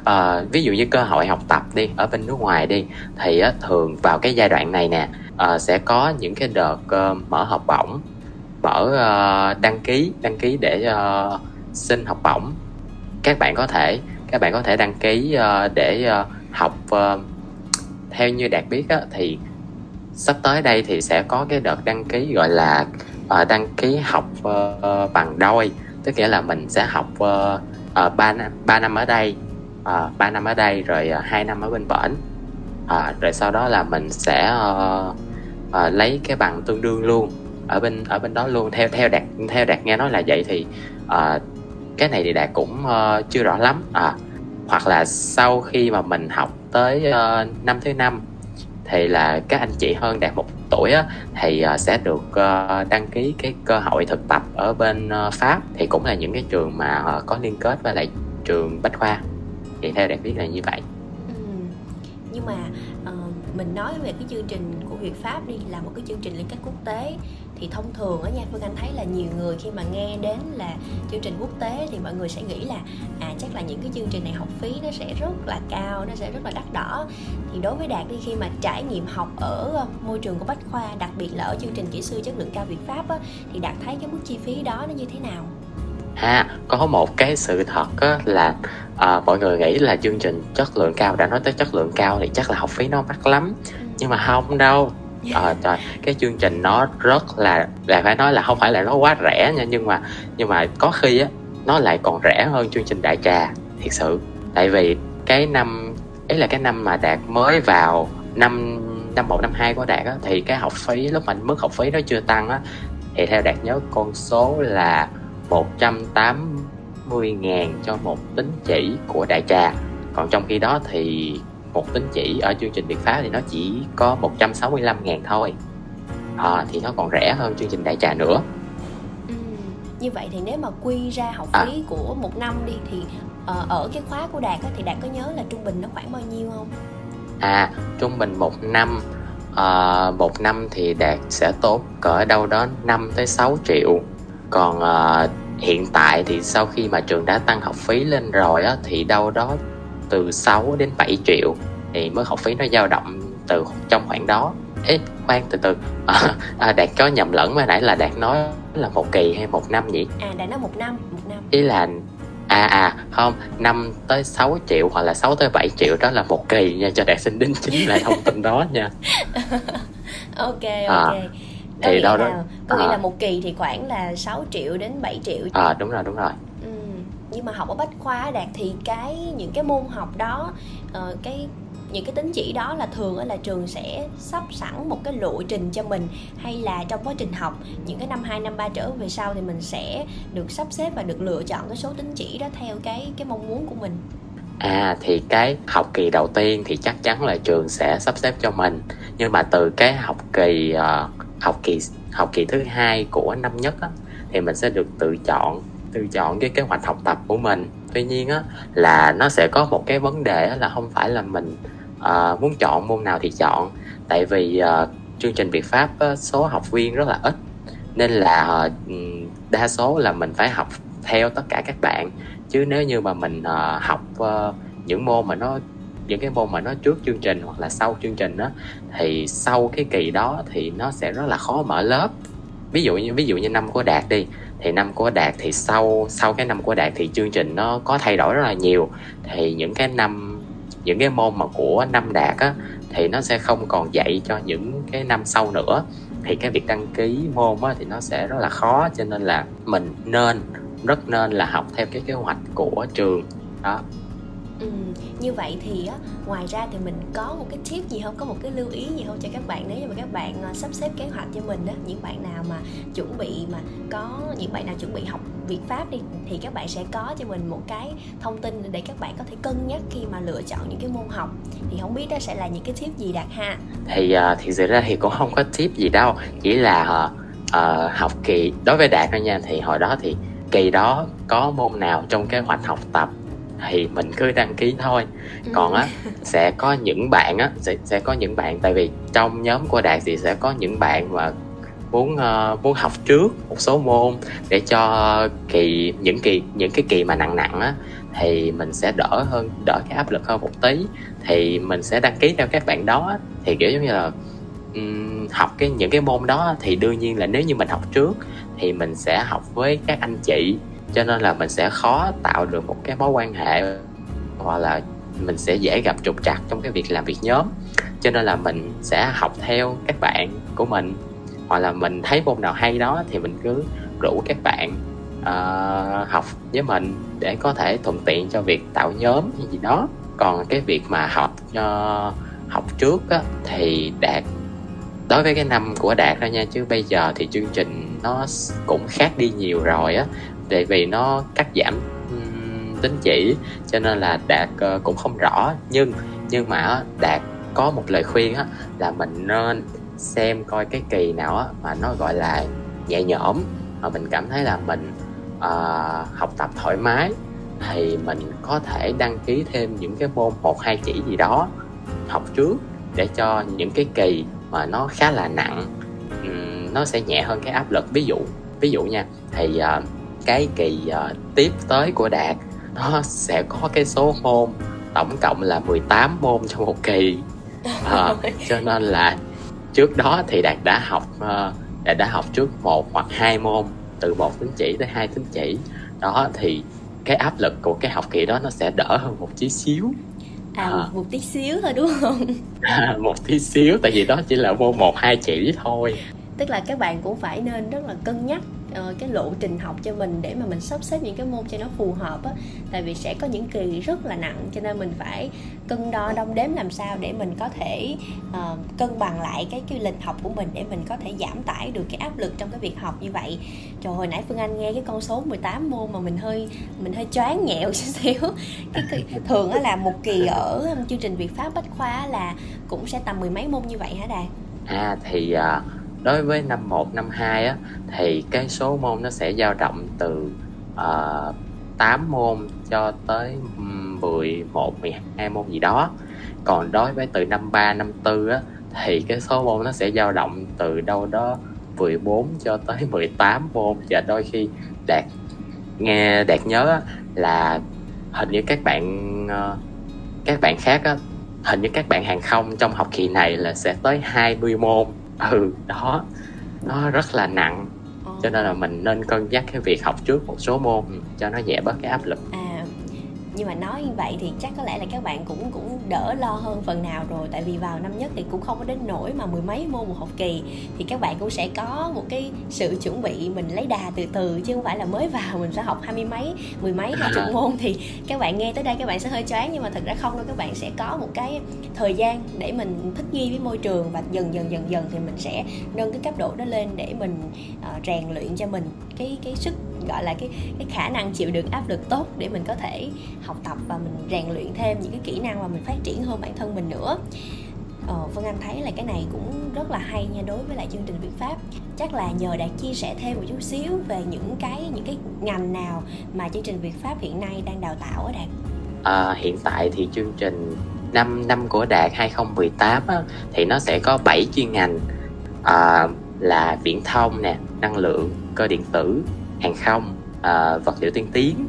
uh, ví dụ như cơ hội học tập đi ở bên nước ngoài đi thì uh, thường vào cái giai đoạn này nè uh, sẽ có những cái đợt uh, mở học bổng mở uh, đăng ký đăng ký để uh, xin học bổng. Các bạn có thể các bạn có thể đăng ký uh, để uh, học uh, theo như đạt biết á, thì sắp tới đây thì sẽ có cái đợt đăng ký gọi là uh, đăng ký học uh, bằng đôi. Tức nghĩa là mình sẽ học uh, uh, 3, năm, 3 năm ở đây. Ờ, uh, 3 năm ở đây rồi ờ, uh, 2 năm ở bên bển. Uh, rồi sau đó là mình sẽ uh, uh, lấy cái bằng tương đương luôn ở bên ở bên đó luôn. Theo theo đạt theo đạt nghe nói là vậy thì uh, cái này thì đạt cũng uh, chưa rõ lắm. À hoặc là sau khi mà mình học tới uh, năm thứ năm thì là các anh chị hơn đạt một tuổi á, thì uh, sẽ được uh, đăng ký cái cơ hội thực tập ở bên uh, pháp. Thì cũng là những cái trường mà uh, có liên kết với lại trường bách khoa thì theo đạt biết là như vậy ừ. nhưng mà uh, mình nói về cái chương trình của Việt Pháp đi là một cái chương trình liên kết quốc tế thì thông thường ở nha Phương Anh thấy là nhiều người khi mà nghe đến là chương trình quốc tế thì mọi người sẽ nghĩ là à chắc là những cái chương trình này học phí nó sẽ rất là cao nó sẽ rất là đắt đỏ thì đối với Đạt đi khi mà trải nghiệm học ở ờ, môi trường của Bách Khoa đặc biệt là ở chương trình kỹ sư chất lượng cao Việt Pháp á, thì Đạt thấy cái mức chi phí đó nó như thế nào? À, có một cái sự thật á, là à, mọi người nghĩ là chương trình chất lượng cao đã nói tới chất lượng cao thì chắc là học phí nó mắc lắm. Ừ. nhưng mà không đâu. Ờ trời cái chương trình nó rất là là phải nói là không phải là nó quá rẻ nha nhưng mà nhưng mà có khi á nó lại còn rẻ hơn chương trình đại trà thiệt sự. Tại vì cái năm ấy là cái năm mà đạt mới vào năm năm một năm hai của đạt á thì cái học phí lúc mà mức học phí nó chưa tăng á thì theo đạt nhớ con số là 180 ngàn cho một tín chỉ của đại trà còn trong khi đó thì một tín chỉ ở chương trình Việt Pháp thì nó chỉ có 165 ngàn thôi à, thì nó còn rẻ hơn chương trình đại trà nữa ừ, như vậy thì nếu mà quy ra học à. phí à. của một năm đi thì uh, ở cái khóa của Đạt á, thì Đạt có nhớ là trung bình nó khoảng bao nhiêu không? À trung bình một năm uh, một năm thì Đạt sẽ tốn cỡ đâu đó 5 tới 6 triệu còn uh, hiện tại thì sau khi mà trường đã tăng học phí lên rồi á, thì đâu đó từ 6 đến 7 triệu thì mức học phí nó dao động từ trong khoảng đó. Ê, khoan từ từ. À, à, đạt có nhầm lẫn mới nãy là đạt nói là một kỳ hay một năm vậy à đạt nói một năm một năm. Ý là à à không 5 tới 6 triệu hoặc là 6 tới 7 triệu đó là một kỳ nha cho đạt xin đính chính lại thông tin đó nha. Ok à, ok. À, thì đâu đó có nghĩa à, là một kỳ thì khoảng là 6 triệu đến 7 triệu. À đúng rồi đúng rồi. Nhưng mà học ở bách khoa đạt thì cái những cái môn học đó uh, cái những cái tính chỉ đó là thường là trường sẽ sắp sẵn một cái lộ trình cho mình. Hay là trong quá trình học những cái năm 2 năm 3 trở về sau thì mình sẽ được sắp xếp và được lựa chọn cái số tín chỉ đó theo cái cái mong muốn của mình. À thì cái học kỳ đầu tiên thì chắc chắn là trường sẽ sắp xếp cho mình. Nhưng mà từ cái học kỳ uh, học kỳ học kỳ thứ hai của năm nhất á, thì mình sẽ được tự chọn tự chọn cái kế hoạch học tập của mình. Tuy nhiên á là nó sẽ có một cái vấn đề là không phải là mình uh, muốn chọn môn nào thì chọn. Tại vì uh, chương trình Việt Pháp á, số học viên rất là ít nên là uh, đa số là mình phải học theo tất cả các bạn. Chứ nếu như mà mình uh, học uh, những môn mà nó những cái môn mà nó trước chương trình hoặc là sau chương trình đó thì sau cái kỳ đó thì nó sẽ rất là khó mở lớp. Ví dụ như, ví dụ như năm của đạt đi, thì năm của đạt thì sau sau cái năm của đạt thì chương trình nó có thay đổi rất là nhiều. Thì những cái năm, những cái môn mà của năm đạt á, thì nó sẽ không còn dạy cho những cái năm sau nữa. Thì cái việc đăng ký môn á thì nó sẽ rất là khó, cho nên là mình nên, rất nên là học theo cái kế hoạch của trường. Đó. Ừ, như vậy thì á, ngoài ra thì mình có một cái tip gì không? Có một cái lưu ý gì không cho các bạn? Nếu như mà các bạn uh, sắp xếp kế hoạch cho mình đó những bạn nào mà chuẩn bị mà có những bạn nào chuẩn bị học Việt Pháp đi thì các bạn sẽ có cho mình một cái thông tin để các bạn có thể cân nhắc khi mà lựa chọn những cái môn học. Thì không biết đó sẽ là những cái tip gì đạt ha? Thì uh, thì thực ra thì cũng không có tip gì đâu chỉ là uh, uh, học kỳ. Đối với đạt thôi nha thì hồi đó thì kỳ đó có môn nào trong kế hoạch học tập thì mình cứ đăng ký thôi ừ. còn á sẽ có những bạn á sẽ sẽ có những bạn tại vì trong nhóm của đạt thì sẽ có những bạn mà muốn uh, muốn học trước một số môn để cho kỳ những kỳ những cái kỳ mà nặng nặng á thì mình sẽ đỡ hơn đỡ cái áp lực hơn một tí thì mình sẽ đăng ký theo các bạn đó thì kiểu giống như là um, học cái những cái môn đó thì đương nhiên là nếu như mình học trước thì mình sẽ học với các anh chị cho nên là mình sẽ khó tạo được một cái mối quan hệ hoặc là mình sẽ dễ gặp trục trặc trong cái việc làm việc nhóm. Cho nên là mình sẽ học theo các bạn của mình. Hoặc là mình thấy môn nào hay đó thì mình cứ rủ các bạn uh, học với mình để có thể thuận tiện cho việc tạo nhóm hay gì đó. Còn cái việc mà học uh, học trước á, thì đạt đối với cái năm của đạt đó nha chứ bây giờ thì chương trình nó cũng khác đi nhiều rồi á tại vì nó cắt giảm tính chỉ cho nên là đạt ờ, cũng không rõ. Nhưng nhưng mà đạt có một lời khuyên á là mình nên xem coi cái kỳ nào á mà nó gọi là nhẹ nhõm mà mình cảm thấy là mình uh, học tập thoải mái thì mình có thể đăng ký thêm những cái môn một hai chỉ gì đó học trước để cho những cái kỳ mà nó khá là nặng um, nó sẽ nhẹ hơn cái áp lực. Ví dụ ví dụ nha thì uh, cái kỳ uh, tiếp tới của đạt nó sẽ có cái số môn tổng cộng là 18 môn trong một kỳ. Uh, cho nên là trước đó thì đạt đã học uh, đạt đã học trước một hoặc hai môn từ một tín chỉ tới hai tín chỉ. Đó thì cái áp lực của cái học kỳ đó nó sẽ đỡ hơn một tí xíu. À, à. một tí xíu thôi đúng không? À, một tí xíu tại vì đó chỉ là môn một hai chỉ thôi. Tức là các bạn cũng phải nên rất là cân nhắc uh, cái lộ trình học cho mình để mà mình sắp xếp những cái môn cho nó phù hợp á. Tại vì sẽ có những kỳ rất là nặng cho nên mình phải cân đo đong đếm làm sao để mình có thể uh, cân bằng lại cái cái lịch học của mình để mình có thể giảm tải được cái áp lực trong cái việc học như vậy. Trời hồi nãy phương anh nghe cái con số 18 môn mà mình hơi mình hơi choáng nhẹo chút xíu. Cái, cái thường á là một kỳ ở um, chương trình việt pháp bách khoa là cũng sẽ tầm mười mấy môn như vậy hả đàn à thì uh đối với năm 1, năm 2 á thì cái số môn nó sẽ dao động từ ờ, uh, 8 môn cho tới 11, 12 môn gì đó. Còn đối với từ năm 3, năm 4 á thì cái số môn nó sẽ dao động từ đâu đó 14 cho tới 18 môn. Và đôi khi đạt nghe đạt nhớ á, là hình như các bạn ờ, các bạn khác á hình như các bạn hàng không trong học kỳ này là sẽ tới 20 môn ừ đó. Nó rất là nặng. Cho nên là mình nên cân nhắc cái việc học trước một số môn cho nó nhẹ bớt cái áp lực. À nhưng mà nói như vậy thì chắc có lẽ là các bạn cũng cũng đỡ lo hơn phần nào rồi. Tại vì vào năm nhất thì cũng không có đến nỗi mà mười mấy môn một học kỳ. Thì các bạn cũng sẽ có một cái sự chuẩn bị mình lấy đà từ từ chứ không phải là mới vào mình sẽ học hai mươi mấy mười mấy hai chục môn. Thì các bạn nghe tới đây các bạn sẽ hơi choáng nhưng mà thật ra không đâu. Các bạn sẽ có một cái thời gian để mình thích nghi với môi trường và dần dần dần dần thì mình sẽ nâng cái cấp độ đó lên để mình uh, rèn luyện cho mình cái cái sức gọi là cái cái khả năng chịu đựng áp lực tốt để mình có thể học tập và mình rèn luyện thêm những cái kỹ năng mà mình phát triển hơn bản thân mình nữa. Ờ, Vân Anh thấy là cái này cũng rất là hay nha đối với lại chương trình Việt Pháp. Chắc là nhờ Đạt chia sẻ thêm một chút xíu về những cái những cái ngành nào mà chương trình Việt Pháp hiện nay đang đào tạo ở Đạt. À, hiện tại thì chương trình 5 năm của Đạt 2018 á, thì nó sẽ có 7 chuyên ngành. À, là viễn thông nè năng lượng cơ điện tử hàng không uh, vật liệu tiên tiến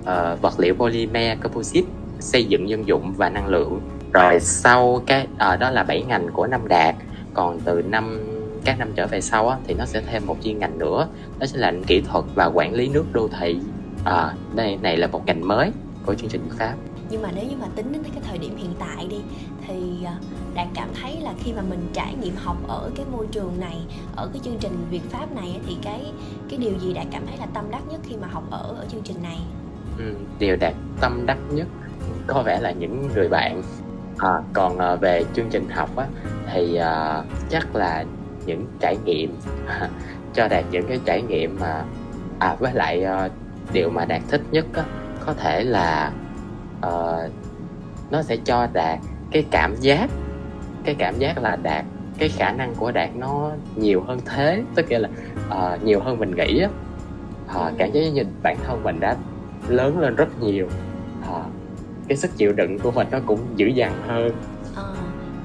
uh, vật liệu polymer composite xây dựng dân dụng và năng lượng. Rồi sau cái uh, đó là 7 ngành của năm đạt. Còn từ năm các năm trở về sau á, thì nó sẽ thêm một chuyên ngành nữa đó chính là kỹ thuật và quản lý nước đô thị. À, đây này là một ngành mới của chương trình pháp nhưng mà nếu như mà tính đến cái thời điểm hiện tại đi thì à, đạt cảm thấy là khi mà mình trải nghiệm học ở cái môi trường này ở cái chương trình việt pháp này thì cái cái điều gì đạt cảm thấy là tâm đắc nhất khi mà học ở ở chương trình này? Ừ, điều đạt tâm đắc nhất có vẻ là những người bạn. À, còn à, về chương trình học á thì à, chắc là những trải nghiệm cho đạt những cái trải nghiệm mà à với lại à, điều mà đạt thích nhất á có thể là uh, nó sẽ cho đạt cái cảm giác cái cảm giác là đạt cái khả năng của đạt nó nhiều hơn thế. Tức là uh, nhiều hơn mình nghĩ á. Ừ. cảm giác như bản thân mình đã lớn lên rất nhiều. À, cái sức chịu đựng của mình nó cũng dữ dằn hơn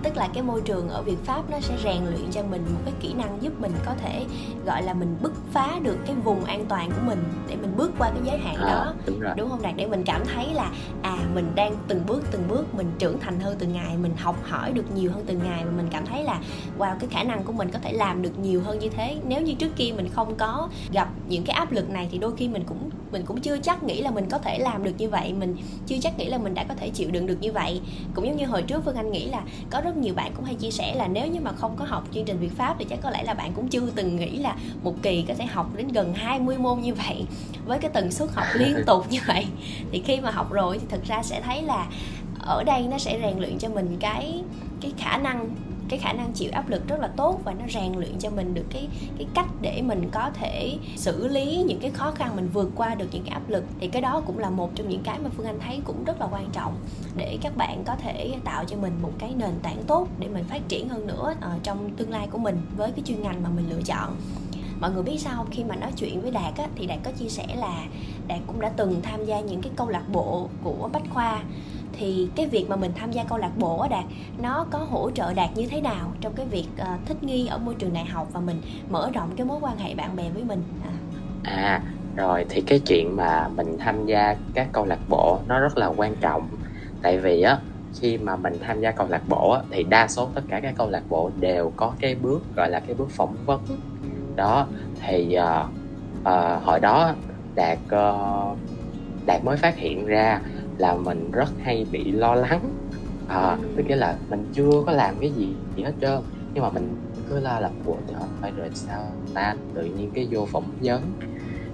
tức là cái môi trường ở Việt Pháp nó sẽ rèn luyện cho mình một cái kỹ năng giúp mình có thể gọi là mình bứt phá được cái vùng an toàn của mình để mình bước qua cái giới hạn à, đó. đúng, rồi. đúng không đạt để mình cảm thấy là à mình đang từng bước từng bước mình trưởng thành hơn từng ngày mình học hỏi được nhiều hơn từng ngày và mình cảm thấy là wow cái khả năng của mình có thể làm được nhiều hơn như thế. Nếu như trước kia mình không có gặp những cái áp lực này thì đôi khi mình cũng mình cũng chưa chắc nghĩ là mình có thể làm được như vậy. Mình chưa chắc nghĩ là mình đã có thể chịu đựng được như vậy. Cũng giống như hồi trước phương anh nghĩ là có rất nhiều bạn cũng hay chia sẻ là nếu như mà không có học chương trình Việt Pháp thì chắc có lẽ là bạn cũng chưa từng nghĩ là một kỳ có thể học đến gần 20 môn như vậy với cái tần suất học liên tục như vậy. Thì khi mà học rồi thì thực ra sẽ thấy là ở đây nó sẽ rèn luyện cho mình cái cái khả năng cái khả năng chịu áp lực rất là tốt và nó rèn luyện cho mình được cái cái cách để mình có thể xử lý những cái khó khăn mình vượt qua được những cái áp lực. Thì cái đó cũng là một trong những cái mà phương anh thấy cũng rất là quan trọng để các bạn có thể tạo cho mình một cái nền tảng tốt để mình phát triển hơn nữa uh, trong tương lai của mình với cái chuyên ngành mà mình lựa chọn. Mọi người biết sao khi mà nói chuyện với đạt á, thì đạt có chia sẻ là đạt cũng đã từng tham gia những cái câu lạc bộ của bách khoa thì cái việc mà mình tham gia câu lạc bộ á đạt nó có hỗ trợ đạt như thế nào trong cái việc uh, thích nghi ở môi trường đại học và mình mở rộng cái mối quan hệ bạn bè với mình? À. à rồi thì cái chuyện mà mình tham gia các câu lạc bộ nó rất là quan trọng. Tại vì á khi mà mình tham gia câu lạc bộ á, thì đa số tất cả các câu lạc bộ đều có cái bước gọi là cái bước phỏng vấn. Đó thì uh, uh, hồi đó đạt uh, đạt mới phát hiện ra là mình rất hay bị lo lắng. À, tức nghĩa là mình chưa có làm cái gì, gì hết trơn. Nhưng mà mình cứ lo là ủa phải rồi sao ta? Tự nhiên cái vô phỏng vấn.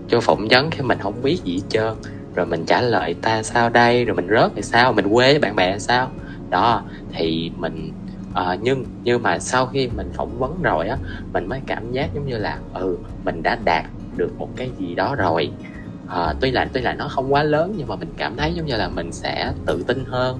Vô phỏng vấn khi mình không biết gì hết trơn. Rồi mình trả lời ta sao đây? Rồi mình rớt thì sao? Mình quê bạn bè sao? Đó thì mình à, nhưng nhưng mà sau khi mình phỏng vấn rồi á mình mới cảm giác giống như là ừ mình đã đạt được một cái gì đó rồi à, tuy là tuy là nó không quá lớn nhưng mà mình cảm thấy giống như là mình sẽ tự tin hơn.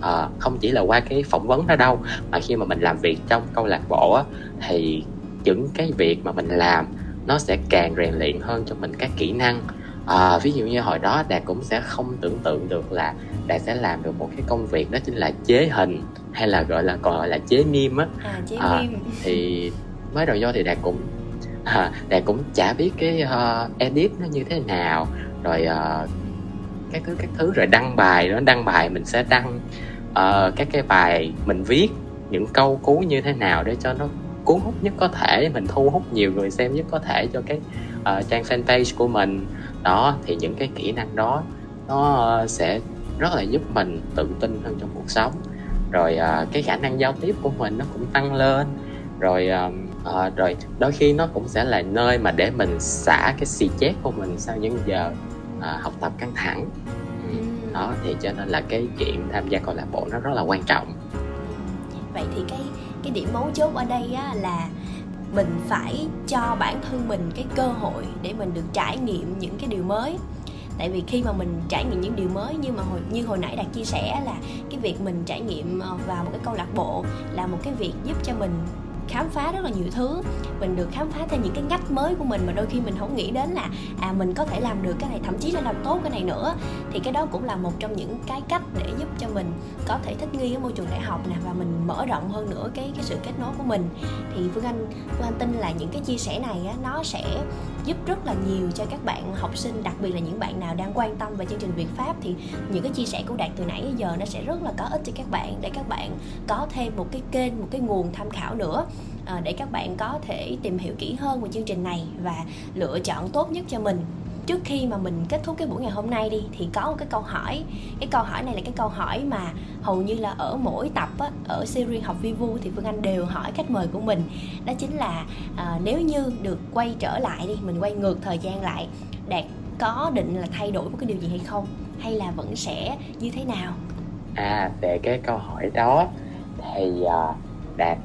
À, không chỉ là qua cái phỏng vấn đó đâu mà khi mà mình làm việc trong câu lạc bộ á, thì những cái việc mà mình làm nó sẽ càng rèn luyện hơn cho mình các kỹ năng. À, ví dụ như hồi đó đạt cũng sẽ không tưởng tượng được là đạt sẽ làm được một cái công việc đó chính là chế hình hay là gọi là còn gọi là chế meme á. À, chế à, thì mới đầu vô thì đạt cũng à, đạt cũng chả biết cái uh, edit nó như thế nào. Rồi uh, các thứ các thứ. Rồi đăng bài đó đăng bài mình sẽ đăng uh, các cái bài mình viết những câu cú như thế nào để cho nó cuốn hút nhất có thể mình thu hút nhiều người xem nhất có thể cho cái uh, trang fanpage của mình. Đó thì những cái kỹ năng đó nó uh, sẽ rất là giúp mình tự tin hơn trong cuộc sống. Rồi uh, cái khả năng giao tiếp của mình nó cũng tăng lên. Rồi uh, à, rồi đôi khi nó cũng sẽ là nơi mà để mình xả cái xì chết của mình sau những giờ à, học tập căng thẳng. Ừ. đó thì cho nên là cái chuyện tham gia câu lạc bộ nó rất là quan trọng. Vậy thì cái cái điểm mấu chốt ở đây á, là mình phải cho bản thân mình cái cơ hội để mình được trải nghiệm những cái điều mới. Tại vì khi mà mình trải nghiệm những điều mới như mà hồi như hồi nãy đạt chia sẻ là cái việc mình trải nghiệm ờ, vào một cái câu lạc bộ là một cái việc giúp cho mình khám phá rất là nhiều thứ. Mình được khám phá thêm những cái ngách mới của mình mà đôi khi mình không nghĩ đến là à mình có thể làm được cái này thậm chí là làm tốt cái này nữa. Thì cái đó cũng là một trong những cái cách để giúp cho mình có thể thích nghi với môi trường đại học nè và mình mở rộng hơn nữa cái cái sự kết nối của mình. Thì phương anh phương anh tin là những cái chia sẻ này á, nó sẽ giúp rất là nhiều cho các bạn học sinh đặc biệt là những bạn nào đang quan tâm về chương trình Việt Pháp. Thì những cái chia sẻ của Đạt từ nãy giờ nó sẽ rất là có ích cho các bạn để các bạn có thêm một cái kênh một cái nguồn tham khảo nữa. Ờ, để các bạn có thể tìm hiểu kỹ hơn về chương trình này và lựa chọn tốt nhất cho mình. Trước khi mà mình kết thúc cái buổi ngày hôm nay đi thì có một cái câu hỏi. Cái câu hỏi này là cái câu hỏi mà hầu như là ở mỗi tập á, ở series học vi vu thì phương anh đều hỏi khách mời của mình. Đó chính là à, nếu như được quay trở lại đi mình quay ngược thời gian lại đạt có định là thay đổi một cái điều gì hay không? Hay là vẫn sẽ như thế nào? À về cái câu hỏi đó thì uh, đạt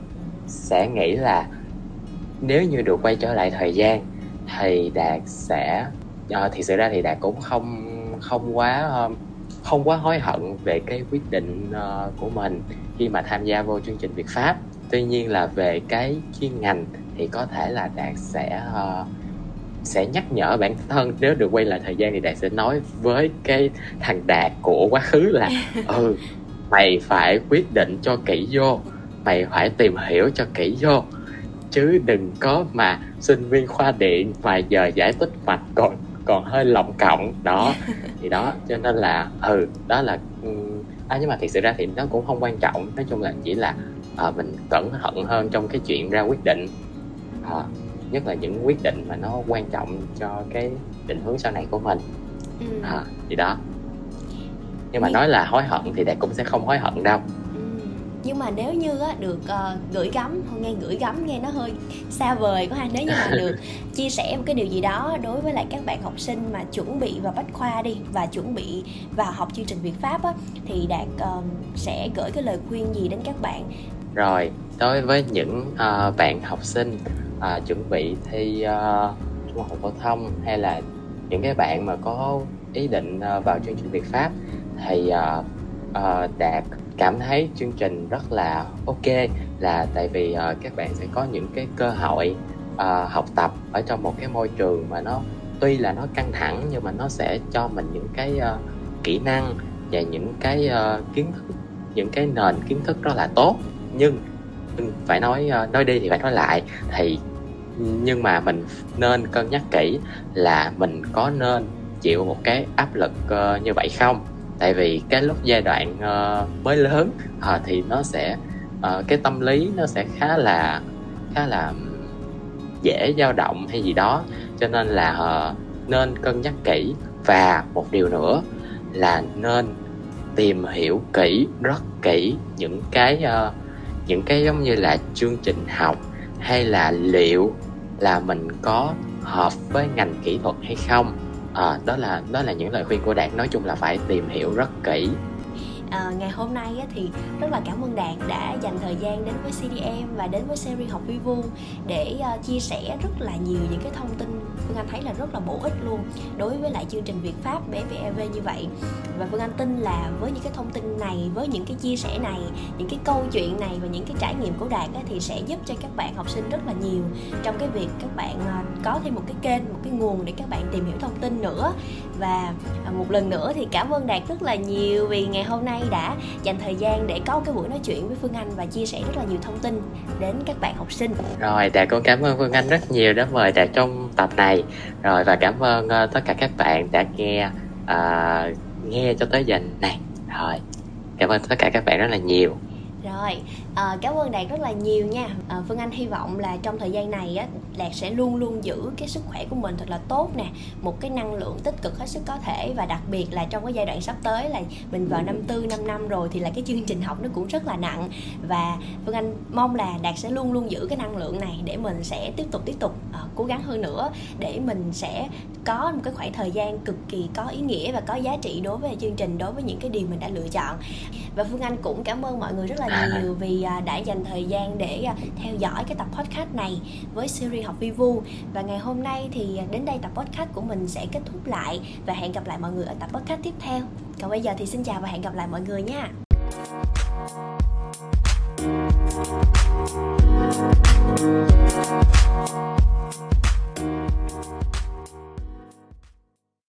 sẽ nghĩ là nếu như được quay trở lại thời gian thì đạt sẽ uh, thì sự ra thì đạt cũng không không quá uh, không quá hối hận về cái quyết định uh, của mình khi mà tham gia vô chương trình Việt Pháp. Tuy nhiên là về cái chuyên ngành thì có thể là đạt sẽ uh, sẽ nhắc nhở bản thân nếu được quay lại thời gian thì đạt sẽ nói với cái thằng đạt của quá khứ là ừ mày phải quyết định cho kỹ vô mày phải tìm hiểu cho kỹ vô. Chứ đừng có mà sinh viên khoa điện mà giờ giải tích mạch còn còn hơi lòng cộng đó thì đó cho nên là ừ đó là à, nhưng mà thực sự ra thì nó cũng không quan trọng. Nói chung là chỉ là à, mình cẩn thận hơn trong cái chuyện ra quyết định. À, nhất là những quyết định mà nó quan trọng cho cái định hướng sau này của mình. Ừ. à, thì đó. Nhưng mà nói là hối hận thì đạt cũng sẽ không hối hận đâu nhưng mà nếu như á, được uh, gửi gắm không nghe gửi gắm nghe nó hơi xa vời quá ha. Nếu như mà được chia sẻ một cái điều gì đó đối với lại các bạn học sinh mà chuẩn bị vào bách khoa đi và chuẩn bị vào học chương trình Việt Pháp á, thì đạt uh, sẽ gửi cái lời khuyên gì đến các bạn? Rồi đối với những uh, bạn học sinh uh, chuẩn bị thi uh, trung học phổ thông hay là những cái bạn mà có ý định uh, vào chương trình Việt Pháp thì uh, Ờ, uh, đạt cảm thấy chương trình rất là ok là tại vì uh, các bạn sẽ có những cái cơ hội uh, học tập ở trong một cái môi trường mà nó tuy là nó căng thẳng nhưng mà nó sẽ cho mình những cái uh, kỹ năng và những cái uh, kiến thức những cái nền kiến thức rất là tốt. Nhưng phải nói uh, nói đi thì phải nói lại thì nhưng mà mình nên cân nhắc kỹ là mình có nên chịu một cái áp lực uh, như vậy không? Tại vì cái lúc giai đoạn uh, mới lớn uh, thì nó sẽ uh, cái tâm lý nó sẽ khá là khá là dễ dao động hay gì đó. Cho nên là uh, nên cân nhắc kỹ. Và một điều nữa là nên tìm hiểu kỹ rất kỹ những cái uh, những cái giống như là chương trình học hay là liệu là mình có hợp với ngành kỹ thuật hay không à, đó là đó là những lời khuyên của đạt. Nói chung là phải tìm hiểu rất kỹ. À, ngày hôm nay á, thì rất là cảm ơn đạt đã dành thời gian đến với cdm và đến với series học vi vu để uh, chia sẻ rất là nhiều những cái thông tin phương anh thấy là rất là bổ ích luôn đối với lại chương trình việt pháp bvev như vậy và phương anh tin là với những cái thông tin này với những cái chia sẻ này những cái câu chuyện này và những cái trải nghiệm của đạt thì sẽ giúp cho các bạn học sinh rất là nhiều trong cái việc các bạn à, có thêm một cái kênh một cái nguồn để các bạn tìm hiểu thông tin nữa và à, một lần nữa thì cảm ơn đạt rất là nhiều vì ngày hôm nay đã dành thời gian để có cái buổi nói chuyện với Phương Anh và chia sẻ rất là nhiều thông tin đến các bạn học sinh. Rồi, Đạt cũng cảm ơn Phương Anh rất nhiều đã mời Đạt trong tập này. Rồi và cảm ơn uh, tất cả các bạn đã nghe uh, nghe cho tới giờ này. Rồi, cảm ơn tất cả các bạn rất là nhiều rồi à, cảm ơn đạt rất là nhiều nha. À, phương anh hy vọng là trong thời gian này á đạt sẽ luôn luôn giữ cái sức khỏe của mình thật là tốt nè một cái năng lượng tích cực hết sức có thể. Và đặc biệt là trong cái giai đoạn sắp tới là mình vào năm tư năm năm rồi thì là cái chương trình học nó cũng rất là nặng. Và phương anh mong là đạt sẽ luôn luôn giữ cái năng lượng này để mình sẽ tiếp tục tiếp tục uh, cố gắng hơn nữa để mình sẽ có một cái khoảng thời gian cực kỳ có ý nghĩa và có giá trị đối với chương trình đối với những cái điều mình đã lựa chọn. Và phương anh cũng cảm ơn mọi người rất là nhiều vì À, đã dành thời gian để à, theo dõi cái tập podcast này với series học vi vu. Và ngày hôm nay thì à, đến đây tập podcast của mình sẽ kết thúc lại. Và hẹn gặp lại mọi người ở tập podcast tiếp theo. Còn bây giờ thì xin chào và hẹn gặp lại mọi người nha.